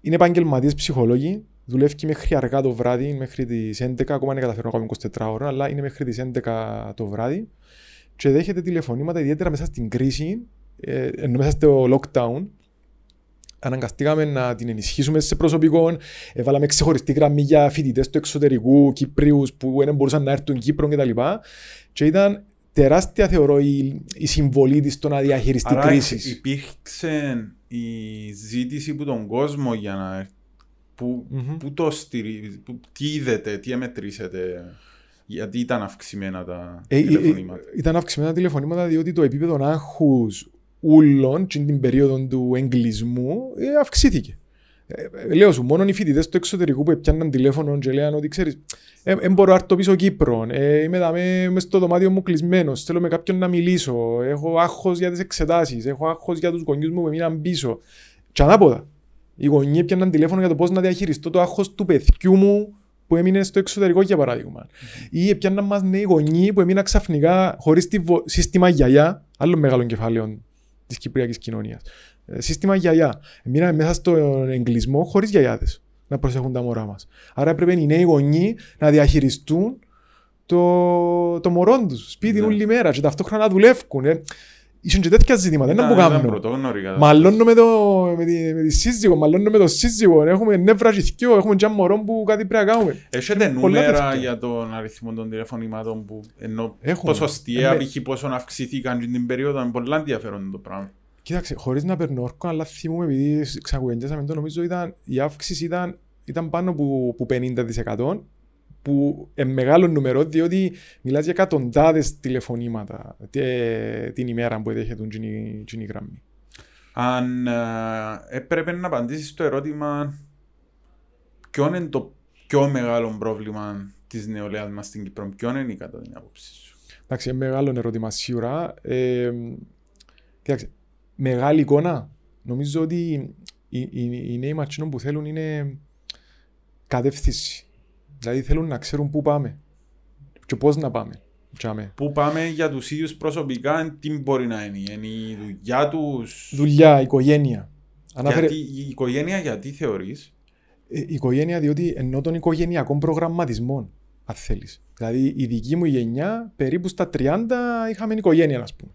είναι επαγγελματίες ψυχολόγοι. Δουλεύει μέχρι αργά το βράδυ, μέχρι τις 11. Ακόμα δεν καταφέρω να κάνουμε 24 ώρα, αλλά είναι μέχρι τις 11 το βράδυ. Και δέχεται τηλεφωνήματα, ιδιαίτερα μέσα στην κρίση, ε, ενώ μέσα στο lockdown, αναγκαστήκαμε να την ενισχύσουμε σε προσωπικό. Ε, βάλαμε ξεχωριστή γραμμή για φοιτητές του εξωτερικού, Κυπρίους που δεν μπορούσαν να έρθουν Κύπρο κτλ. Και ήταν τεράστια, θεωρώ, η, η συμβολή της στο να διαχειριστεί Άρα κρίσεις. υπήρξε η ζήτηση από τον κόσμο για να Που, Μμμ. που το στηρίζει, που, τι είδετε, τι εμετρήσετε, γιατί ήταν αυξημένα τα Ε, ε, ε, τηλεφωνήματα. ήταν αυξημένα τα τηλεφωνήματα διότι το επίπεδο άγχους ούλων την περίοδο του εγκλισμού ε, αυξήθηκε. Ε, ε, λέω σου, μόνο οι φοιτητές του εξωτερικού που πιάνναν τηλέφωνο και λέγανε ότι ξέρεις, δεν μπορώ να έρθω πίσω Κύπρο. Ε, είμαι εδώ μες στο δωμάτιο μου κλεισμένος. Θέλω με κάποιον να μιλήσω. Έχω άγχος για τις εξετάσεις. Έχω άγχος για τους γονεί μου που μείναν πίσω. Και ανάποδα. Οι γονεί πιάνναν τηλέφωνο για το πώς να διαχειριστώ το άγχος του παιδιού μου που έμεινε στο εξωτερικό, για παράδειγμα. Ή πιάνναν μας νέοι γονεί που έμειναν ξαφνικά χωρίς σύστημα γιαγιά, άλλο μεγάλο κεφάλαιο της κυπριακής κοινωνίας. Σύστημα γιαγιά. Μείναμε μέσα στον εγκλισμό χωρίς γιαγιάδες να προσέχουν τα μωρά μας. Άρα έπρεπε οι νέοι γονεί να διαχειριστούν το, το μωρό τους σπίτι Ναι. όλη μέρα και ταυτόχρονα να δουλεύουν. Ε. Ήσουν και τέτοια ζητήματα, δεν Ήταν- να που ήταν κάνουν. πρωτόγνωρη κατά- Μαλώνω με, το, με, τη, με τη σύζυγο, μαλώνω με το σύζυγο. Έχουμε νεύρα και θκυο, έχουμε και ένα μωρό που κάτι πρέπει να κάνουμε. Έχετε Πολλά νούμερα παιδιά. για τον αριθμό των τηλεφωνημάτων που ενώ Έχουμε. ποσοστιαία Ε, ναι. π.χ. πόσο αυξήθηκαν την περίοδο είναι πολλά ενδιαφέρον το πράγμα. Κοίταξε, χωρίς να παίρνω όρκο, αλλά θυμούμαι επειδή ξανακουέντιασαμε το, νομίζω ήταν, η αύξηση ήταν, ήταν πάνω από, από 50% που είναι μεγάλο νούμερο, διότι μιλάς για εκατοντάδες τηλεφωνήματα τε- την ημέρα που δέχεται την η γραμμή. Αν ε, έπρεπε να απαντήσεις στο ερώτημα ποιο είναι το πιο μεγάλο πρόβλημα της νεολαίας μας στην Κύπρο, ποιο είναι κατά την άποψή σου; Εντάξει, είναι μεγάλο ερώτημα σίγουρα. Ε, κοίταξε, μεγάλη εικόνα. Νομίζω ότι οι, οι, οι νέοι ματσίνων που θέλουν είναι κατεύθυνση. Δηλαδή θέλουν να ξέρουν πού πάμε και πώς να πάμε. Τζάμε. Πού πάμε για τους ίδιους προσωπικά, τι μπορεί να είναι, είναι η δουλειά τους, Δουλειά, οικογένεια. Ανάφερε, γιατί, η οικογένεια γιατί θεωρείς, ε, οικογένεια διότι ενώ των οικογενειακών προγραμματισμών, αν θέλεις. Δηλαδή η δική μου γενιά περίπου στα 30 είχαμε οικογένεια, ας πούμε.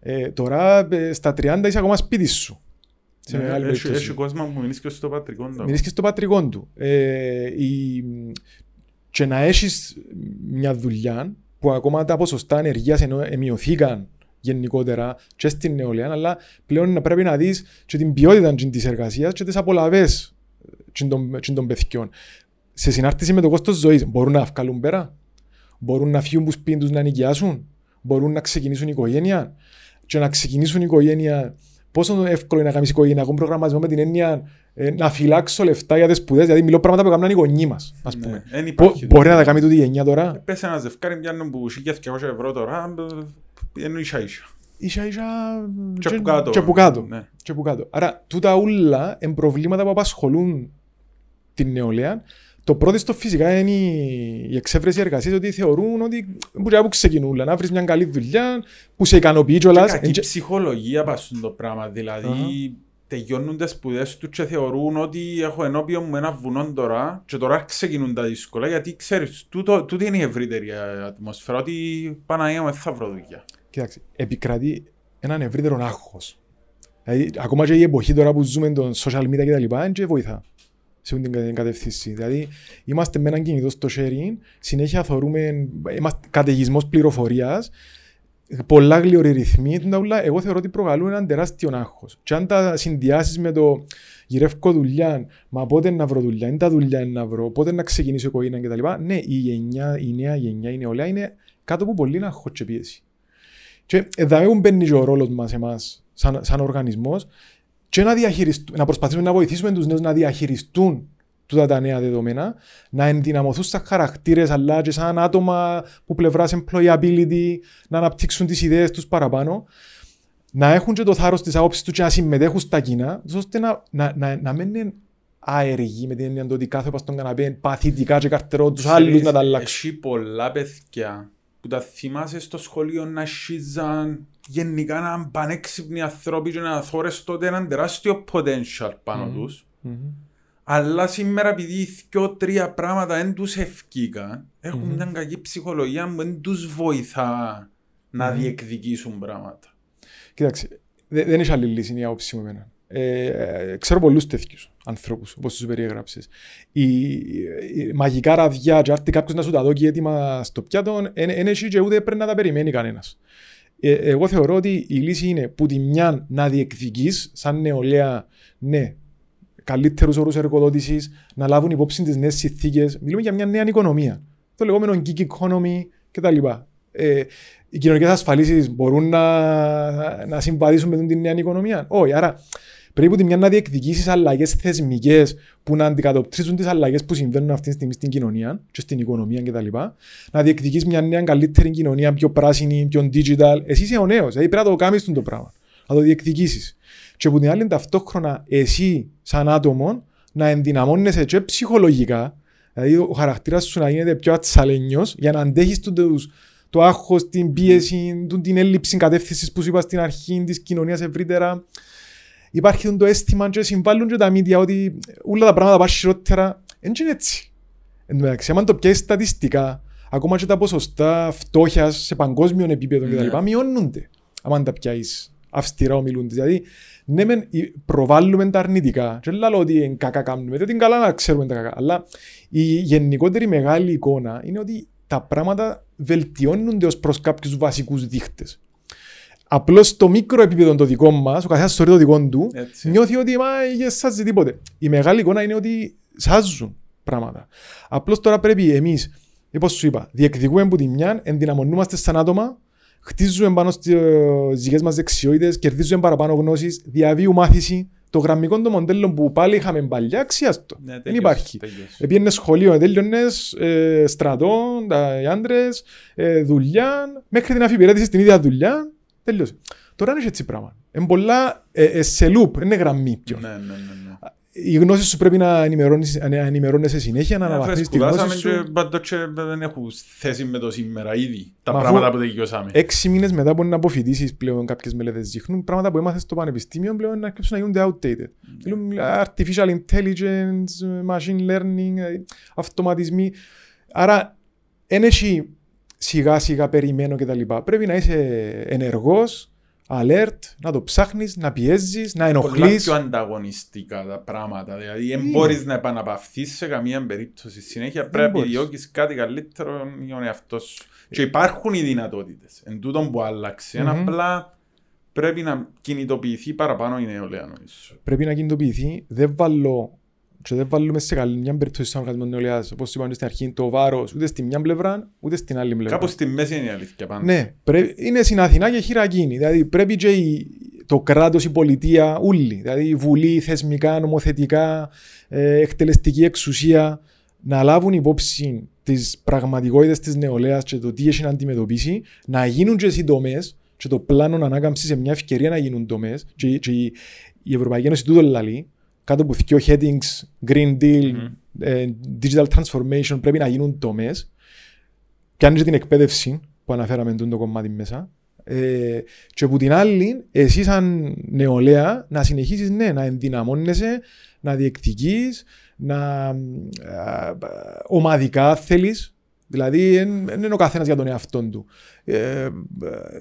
Ε, τώρα ε, στα 30 είσαι ακόμα σπίτι σου. Σε Ναι, μεγάλη έχει, περίπτωση. έχει κόσμο που μείνεις και στο πατρικό του. Μιλείς και στο πατρικό του. Ε, η, και να έχεις μια δουλειά που ακόμα τα ποσοστά ανεργίας ενώ μειωθήκαν γενικότερα και στην νεολαία, αλλά πλέον να πρέπει να δεις και την ποιότητα της εργασίας και τις απολαβές και των, και των παιδιών. Σε συνάρτηση με το κόστος ζωής, μπορούν να βγάλουν πέρα, μπορούν να φύγουν που σπίτι τους να νοικιάσουν, μπορούν να ξεκινήσουν οικογένεια; Και να ξεκινήσουν οικογένεια πόσο εύκολο είναι να κάνεις οικογενειακό προγραμματισμό με την έννοια ε, να φυλάξω λεφτά για τις σπουδές, δηλαδή μιλώ πράγματα που έκαναν οι γονείς μας, ας Ναι, πούμε. εν Μπο- υπάρχει Μπορεί να τα τούτο. κάνει τούτη η γενιά τώρα. Πες ένα ζευκάρι πιάνουν που 1.200 ευρώ τώρα, είναι ίσα ίσα. Ίσα ίσα Και από κάτω. και από κάτω. Ναι. Και από κάτω. Άρα τούτα ούλα είναι προβλήματα που απασχολούν την νεολαία. Το πρώτο στο φυσικά είναι η- η εξέβρεση εργασίας, ότι θεωρούν ότι που και που ξεκινούν, να βρεις μια καλή δουλειά που σε ικανοποιεί Και κιόλας. κακή ψυχολογία πας το πράγμα, δηλαδή Αχα. τελειώνουν τις σπουδές τους και θεωρούν ότι έχω ενώπιον μου ένα βουνό τώρα και τώρα ξεκινούν τα δύσκολα γιατί ξέρεις, τούτο, τούτη είναι η ευρύτερη ατμόσφαιρα ότι Παναγία μου δεν θα βρω δουλειά. Κοιτάξτε, επικρατεί έναν ευρύτερο άγχος. Δηλαδή, ακόμα και η εποχή τώρα που ζούμε τον social media κτλ. δεν και βοηθά σε αυτήν την κατεύθυνση. Δηλαδή, είμαστε με έναν κινητό στο sharing, συνέχεια θεωρούμε, είμαστε καταιγισμός πληροφορίας, πολλά γλυωροί ρυθμοί, τούτα ούλα, εγώ θεωρώ ότι προκαλούν έναν τεράστιο άγχος. Και αν τα συνδυάσεις με το γυρεύκω δουλειά, μα πότε να βρω δουλειά, είναι τα δουλειά να βρω, πότε να ξεκινήσω η οικογένεια κτλ. Ναι, η, γενιά, η νέα γενιά, η νεολαία είναι κάτω από πολύ άγχος και πίεση. Και εδώ που μπαίνει και ο ρόλος μας εμάς σαν, σαν οργανισμός και να, διαχειριστούμε, να προσπαθήσουμε να βοηθήσουμε τους νέους να διαχειριστούν τούτα τα νέα δεδομένα, να ενδυναμωθούν σαν χαρακτήρες αλλά και σαν άτομα που πλευράς employability, να αναπτύξουν τις ιδέες τους παραπάνω, να έχουν και το θάρρος της άποψης τους και να συμμετέχουν στα κοινά, ώστε να, να, να, να μην είναι άεργοι με την έννοια του ότι κάθε πας στον καναπέ παθητικά και καρτερό τους άλλους να τα αλλάξουν. Έχει πολλά παιδιά που τα θυμάσαι στο σχολείο να σχίζαν γενικά να είναι πανέξυπνοι ανθρώποι και να θόρες τότε έναν τεράστιο potential πάνω Μμμ. τους. Μμμ. Αλλά σήμερα επειδή δυο-τρία πράγματα δεν τους ευκήκαν, έχουν Μμμ. μια κακή ψυχολογία που δεν τους βοηθά να Μμμ. διεκδικήσουν πράγματα. Κοίταξε, δε- δεν έχει άλλη λύση είναι η άποψη μου εμένα. Ε, ε, ξέρω πολλούς τέτοιους ανθρώπους, όπως τους περιέγραψες. Η, η μαγικά ραδιά και έρθει κάποιος να σου τα δώσει έτοιμα στο πιάτο, δεν έχει και ούτε πρέπει να τα περιμένει κανένας. Ε, εγώ θεωρώ ότι η λύση είναι που τη μια να διεκδικείς σαν νεολαία, ναι, καλύτερους όρους εργοδότησης, να λάβουν υπόψη τις νέες συνθήκες. Μιλούμε για μια νέα οικονομία. Το λεγόμενο gig economy κτλ. Ε, οι κοινωνικές ασφαλίσεις μπορούν να, να συμβαδίσουν με την νέα οικονομία. Όχι. Άρα πρέπει τη μια να διεκδικήσεις αλλαγές θεσμικές που να αντικατοπτρίζουν τις αλλαγές που συμβαίνουν αυτή τη στιγμή στην κοινωνία και στην οικονομία κτλ. Να διεκδικήσει μια νέα καλύτερη κοινωνία, πιο πράσινη, πιο digital. Εσύ είσαι ο νέος, δηλαδή πρέπει να το κάνεις το πράγμα. Να το διεκδικήσεις. Και που την άλλη ταυτόχρονα εσύ, σαν άτομο, να ενδυναμώνεσαι και ψυχολογικά, δηλαδή ο χαρακτήρας σου να γίνεται πιο ατσαλένιος για να αντέχεις το άγχος, την πίεση, την έλλειψη κατεύθυνσης που σου είπα στην αρχή της κοινωνίας ευρύτερα υπάρχει το αίσθημα και συμβάλλουν και τα μίδια ότι όλα τα πράγματα πάνε χειρότερα. Δεν είναι έτσι. Εν τω μεταξύ, αν το πιέσεις στατιστικά, ακόμα και τα ποσοστά φτώχεια σε παγκόσμιο επίπεδο ναι. κτλ. μειώνονται. Αν τα πιάσεις αυστηρά ομιλούνται. Δηλαδή, ναι, μεν προβάλλουμε τα αρνητικά. Και δεν λέω ότι είναι κακά κάνουμε, δεν είναι καλά να ξέρουμε τα κακά. Αλλά η γενικότερη μεγάλη εικόνα είναι ότι τα πράγματα βελτιώνονται ως προς κάποιους βασικούς δείχτες. Απλώς στο μικρό επίπεδο το δικό μας, ο καθένας θεωρεί το δικό του, Έτσι. νιώθει ότι μα δεν σάζει τίποτε. Η μεγάλη εικόνα είναι ότι σάζουν πράγματα. Απλώς τώρα πρέπει εμείς, όπως σου είπα, διεκδικούμε από τη μια, ενδυναμωνούμαστε σαν άτομα, χτίζουμε πάνω στις δικέ μας δεξιότητες, κερδίζουμε παραπάνω γνώσεις, διαβίου μάθηση. Το γραμμικό το μοντέλο που πάλι είχαμε παλιά, αξιάστο. Ναι, Δεν υπάρχει. Επειδή σχολείο, τέλειωνε ε, στρατό, οι άντρες, ε, δουλειά, μέχρι την αφιπηρέτηση στην ίδια δουλειά, Τελείωσε. Τώρα είναι έτσι πράγμα. Είναι πολλά ε, ε, σε loop, είναι γραμμή πιο. Ναι, ναι, ναι, ναι. Οι γνώσεις σου πρέπει να ενημερώνεσαι συνέχεια, να ναι, αναβαθμίσεις τη γνώση σου. Και πάντως και δεν έχουν θέση με το σήμερα ήδη. Τα Μα πράγματα που τελειώσαμε. Έξι μήνες μετά μπορεί να αποφοιτήσεις πλέον κάποιες μελέτες δείχνουν πράγματα που έμαθες στο πανεπιστήμιο πλέον να αρχίσουν να γίνονται outdated. Mm. Artificial intelligence, machine learning, ε, αυτοματισμοί. Άρα, δεν σιγά σιγά περιμένω κτλ. Πρέπει να είσαι ενεργός, alert, να το ψάχνεις, να πιέζεις, να ενοχλεί. Είναι πιο ανταγωνιστικά τα πράγματα. Δηλαδή δεν μπορείς να επαναπαυθείς σε καμία περίπτωση. Συνέχεια πρέπει να διώκεις κάτι καλύτερο για τον εαυτός σου. Και υπάρχουν οι δυνατότητες. Εν τούτον που άλλαξε, mm-hmm. απλά πρέπει να κινητοποιηθεί παραπάνω η νεολαία νομίζω. Πρέπει να κινητοποιηθεί. Δεν βάλω και δεν βάλουμε σε καλή μια περίπτωση σαν οργανισμό νεολαίας, όπως είπαμε στην αρχή, το βάρος ούτε στην μια πλευρά, ούτε στην άλλη πλευρά. Κάπου στη μέση είναι η αλήθεια πάντα. Ναι, πρέπει, είναι στην Αθηνά και χειρακίνη. Δηλαδή πρέπει και η, το κράτος, η πολιτεία, όλοι, δηλαδή η Βουλή, θεσμικά, νομοθετικά, ε, εκτελεστική εξουσία, να λάβουν υπόψη τις πραγματικότητες της νεολαίας και το τι έχει να αντιμετωπίσει, να γίνουν και συντομές και το πλάνο ανάκαμψη σε μια ευκαιρία να γίνουν τομές. Και, και η, η Ευρωπαϊκή Ένωση τούτο λαλεί, κάτω από δύο headings, Green Deal, mm-hmm. Digital Transformation, πρέπει να γίνουν τομές. Και αν την εκπαίδευση που αναφέραμε το κομμάτι μέσα. Ε, και από την άλλη, εσύ σαν νεολαία να συνεχίσεις ναι, να ενδυναμώνεσαι, να διεκδικείς, να ε, ομαδικά θέλεις, Δηλαδή δεν είναι ο καθένας για τον εαυτό του. Ε,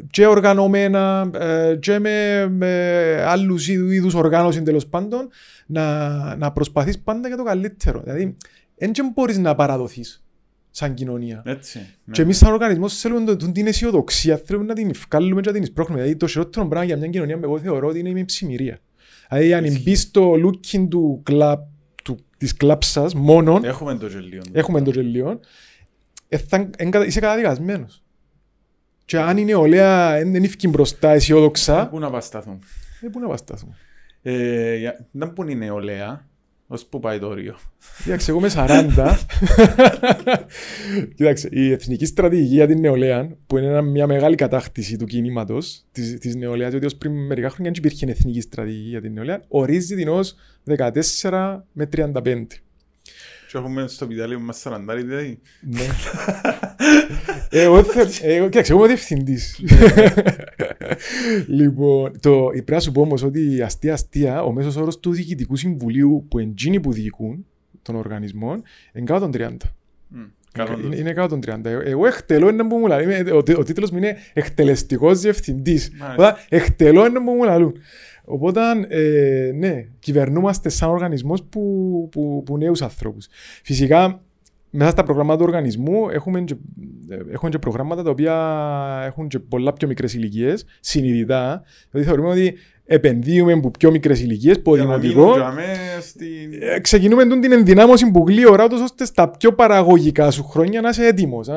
και οργανωμένα ε, και με, με άλλους είδου οργάνωση τέλος πάντων να, να προσπαθείς πάντα για το καλύτερο. Δηλαδή δεν μπορείς να παραδοθείς σαν κοινωνία. Έτσι, ναι. Και εμείς, σαν οργανισμός, θέλουμε την αισιοδοξία, θέλουμε να την βγάλουμε και να την εισπρώχνουμε. Δηλαδή, το χειρότερο πράγμα για μια κοινωνία, εγώ θεωρώ ότι είναι η ψημυρία. Δηλαδή, αν μπεις στο looking του κλαπ, της κλάψα μόνον. Έχουμε το γελίο. Έχουμε το γελίο είσαι καταδικασμένος. Και αν η νεολαία δεν ήφηκε μπροστά αισιόδοξα... Πού να βασταθούν. Ε, πού να βασταθούν. Ε, δεν πού είναι η νεολαία, ως πού πάει το όριο. Κοίταξε, εγώ είμαι 40. Κοίταξε, η εθνική στρατηγική για την νεολαία, που είναι μια μεγάλη κατάκτηση του κινήματος τη της νεολαίας, διότι ως πριν μερικά χρόνια δεν υπήρχε εθνική στρατηγική για την νεολαία, ορίζει την ως 14 με 35. Και έχουμε στο πιτάλι μας σαραντάρι, δηλαδή. Ναι. Εγώ, κοίταξε, εγώ είμαι διευθυντής. Λοιπόν, πρέπει να σου πω όμως ότι αστεία αστεία, ο μέσος όρος του Διοικητικού Συμβουλίου που εντζήνει που διοικούν των οργανισμών είναι κάτω των 30. Είναι κάτω των 30. Εγώ εκτελώ ένα που μου λέει. Ο τίτλος μου είναι εκτελεστικός διευθυντής. Εκτελώ ένα που μου λαλούν. Οπότε, ε, ναι, κυβερνούμαστε σαν οργανισμός που, που, που νέου ανθρώπους. Φυσικά, μέσα στα προγράμματα του οργανισμού έχουμε και, ε, έχουμε και προγράμματα τα οποία έχουν και πολλά πιο μικρές ηλικίες, συνειδητά. Δηλαδή, θεωρούμε ότι επενδύουμε από πιο μικρές ηλικίες, που Για να δημοτικό. μείνουν για μέ στην... Ε, ξεκινούμε τούν την ενδυνάμωση που γλύωρα, ούτως ώστε στα πιο παραγωγικά σου χρόνια να είσαι έτοιμος.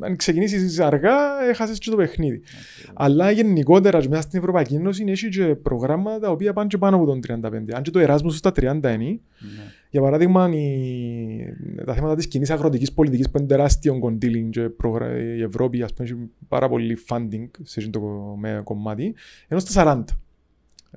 αν ξεκινήσεις αργά, έχασε και το παιχνίδι. Αλλά γενικότερα μέσα στην Ευρωπαϊκή Ένωση έχει και προγράμματα τα οποία πάνε και πάνω από τον 35. Αν και το Erasmus στα 30 είναι, Ναι. για παράδειγμα, η... τα θέματα της κοινής αγροτικής πολιτικής που είναι τεράστιο κοντήλιν και προγρα... η Ευρώπη ας πούμε, έχει πάρα πολύ funding σε αυτό το κομμέ- κομμάτι, ενώ στα 40.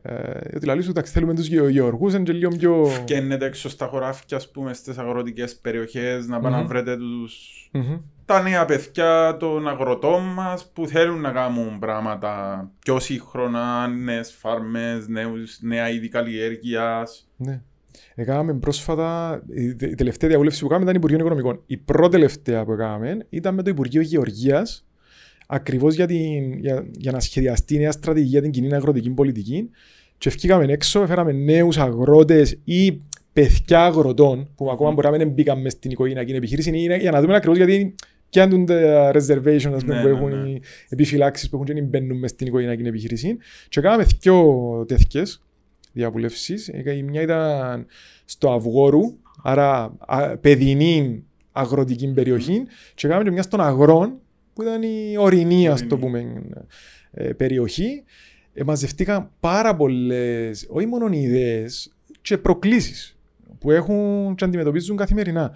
Ε, γιατί λαλείς ότι θέλουμε τους γεω- γεωργούς είναι και λίγο πιο... Φκαίνετε έξω στα χωράφια, ας πούμε, στις αγροτικές περιοχές, να πάνε να Μμμ. βρείτε τους... Μμμ. τα νέα παιδιά των αγροτών μας που θέλουν να κάνουν πράγματα πιο σύγχρονα, νέες φάρμες, νέους, νέα είδη καλλιέργειας. Ναι. Έκαναμε πρόσφατα, η τε- η τελευταία διαβούλευση που κάναμε ήταν Υπουργείο Οικονομικών. Η πρώτη τελευταία που έκαναμε ήταν με το Υπουργείο Γεωργίας, ακριβώς για, την, για, για να σχεδιαστεί νέα στρατηγική για την κοινή αγροτική πολιτική. Και ευκήκαμε έξω, έφεραμε νέους αγρότες ή παιδιά αγροτών που ακόμα μπορεί να μην μπήκαν μες στην οικογενειακή επιχείρηση είναι για να δούμε ακριβώς γιατί πιάνουν τα reservations ας πούμε, Ναι, που ναι, έχουν ναι. οι επιφυλάξεις που έχουν και δεν μπαίνουν μες στην οικογενειακή επιχείρηση. Και κάναμε δυο τέτοιες διαβουλεύσεις. Ε, Η μια ήταν στο Αυγόρου, άρα α, παιδινή αγροτική περιοχή και κάναμε και μια στον Αγρόν που ήταν η ορεινή ας το Ορεινή. πούμε ε, περιοχή. Ε, μαζευτήκαν πάρα πολλές, όχι μόνο ιδέες και προκλήσεις που έχουν και αντιμετωπίζουν καθημερινά.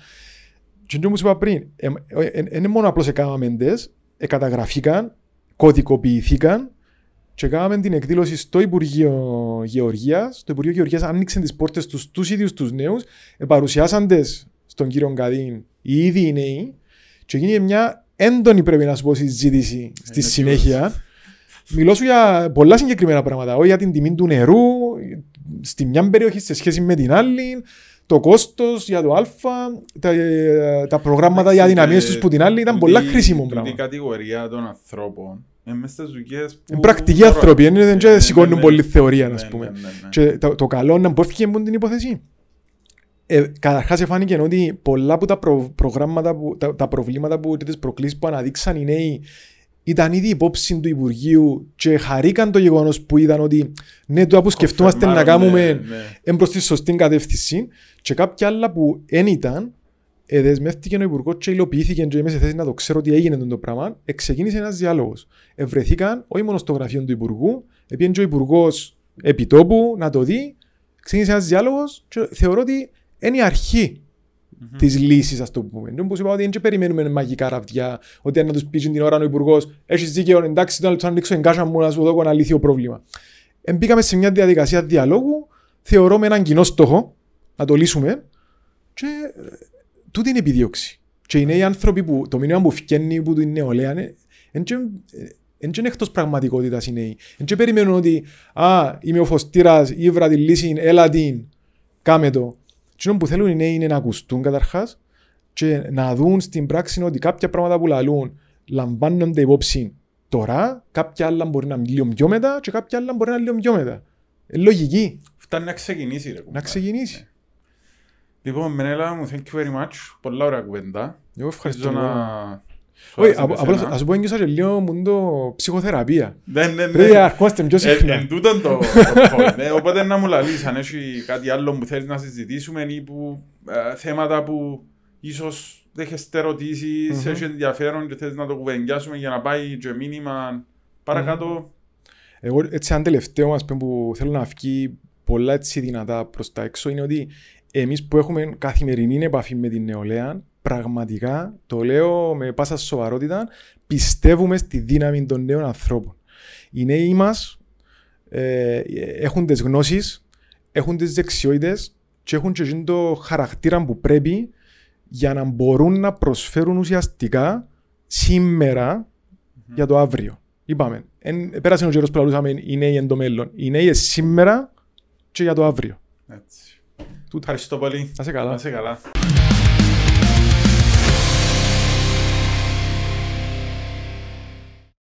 Και όπως είπα πριν, δεν είναι μόνο απλώς έκαναμε τες, εκαταγραφήκαν, κωδικοποιηθήκαν και κάναμε την εκδήλωση στο Υπουργείο Γεωργίας. Το Υπουργείο Γεωργίας άνοιξε τις πόρτες τους στους ίδιους τους νέους, ε, παρουσιάσαν τες στον κύριο Καδίν οι ίδιοι οι νέοι και γίνει μια έντονη πρέπει να σου πω συζήτηση στη Είναι συνέχεια. Μιλώ σου για πολλά συγκεκριμένα πράγματα, όχι για την τιμή του νερού, στη μια περιοχή σε σχέση με την άλλη, το κόστος για το α, τα, ε, τα προγράμματα για δυναμίες τους που την άλλη ήταν πολλά χρήσιμο Η πράγμα. κατηγορία των ανθρώπων είναι μες στις δουλειές που... Είναι πρακτικοί άνθρωποι, δεν είναι- Ναι, δεν ναι, σηκώνουν ναι. πολύ θεωρία, Ναι, ας πούμε. ναι, ναι, ναι. Και το, το καλό είναι που έφυγε από την υπόθεση. Ε, Καταρχάς, φάνηκε ότι πολλά από τα προ, προγράμματα, που, τα, τα προβλήματα που τις προκλήσεις που αναδείξαν οι νέοι ήταν ήδη υπόψη του Υπουργείου και χαρήκαν το γεγονός που είδαν ότι ναι, το που σκεφτόμαστε να Κονφερμάρουν, κάνουμε ναι, ναι. είναι προς τη σωστή κατεύθυνση και κάποια άλλα που δεν ήταν ε, δεσμεύτηκε ο Υπουργός και υλοποιήθηκε και είμαι σε θέση να το ξέρω ότι έγινε το πράγμα, ε, ξεκίνησε ένας διάλογος. Ευρεθήκαν όχι μόνο στο γραφείο του Υπουργού, επειδή και ο Υπουργός επιτόπου να το δει, ξεκίνησε ένας διάλογος και θεωρώ ότι είναι η αρχή Μμμ. της λύσης, ας το πούμε. Δεν μπορούσα είπα ότι δεν περιμένουμε μαγικά ραβδιά, ότι αν να τους πει την ώρα ο Υπουργός, έχεις δίκαιο, εντάξει, τώρα θα ανοίξω εγκάσα μου να σου δω ένα λύθιο πρόβλημα. Εμπήκαμε σε μια διαδικασία διαλόγου, θεωρώ με έναν κοινό στόχο, να το λύσουμε, και ε, τούτη είναι η επιδίωξη. Και οι νέοι άνθρωποι που το μήνυμα που φκένει που την νεολαία είναι, δεν είναι εκτός πραγματικότητας οι νέοι. Δεν περιμένουν ότι «Α, είμαι ο φωστήρας, ήβρα τη λύση, έλα την, κάμε το». Τι που θέλουν οι νέοι είναι να ακουστούν καταρχάς και να δουν στην πράξη ότι κάποια πράγματα που λαλούν λαμβάνονται υπόψη τώρα, κάποια άλλα μπορεί να είναι λίγο πιο μετά και κάποια άλλα μπορεί να είναι λίγο πιο μετά. Ε, λογική. Φτάνει να ξεκινήσει ρε Να κουμπάρε. ξεκινήσει. Λοιπόν, Μενέλα μου, thank you very much. Πολλά ωραία κουβέντα. Εγώ ευχαριστώ. Ελπίζω εγώ. να... σου Όχι, άρεσε απ- και απλώς εσένα. ας πω ένιωσα και λίγο μου το ψυχοθεραπεία. Ναι, ναι, ναι. Πρέπει να αρχόμαστε πιο Ε, συχνά. Εν τούτον το point. Ε, Οπότε να μου λαλείς αν έχει κάτι άλλο που θέλεις να συζητήσουμε ή που ε, θέματα που ίσως δέχεστε ερωτήσεις, Μμμ. έχει ενδιαφέρον και θέλεις να το κουβεντιάσουμε για να πάει και μήνυμα παρακάτω. Εγώ έτσι ένα τελευταίο ας πούμε, που θέλω να βγει πολλά έτσι δυνατά προς τα έξω είναι ότι εμείς που έχουμε καθημερινή επαφή με την νεολαία πραγματικά, το λέω με πάσα σοβαρότητα, πιστεύουμε στη δύναμη των νέων ανθρώπων. Οι νέοι μας ε, έχουν τις γνώσεις, έχουν τις δεξιότητες και έχουν και εκείνο το χαρακτήρα που πρέπει για να μπορούν να προσφέρουν ουσιαστικά σήμερα για το αύριο. Είπαμε, εν, πέρασε ο καιρός που λαλούσαμε οι νέοι εν το μέλλον. Οι νέοι είναι σήμερα και για το αύριο. Έτσι. Ευχαριστώ πολύ. Να σε καλά. Να είσαι καλά.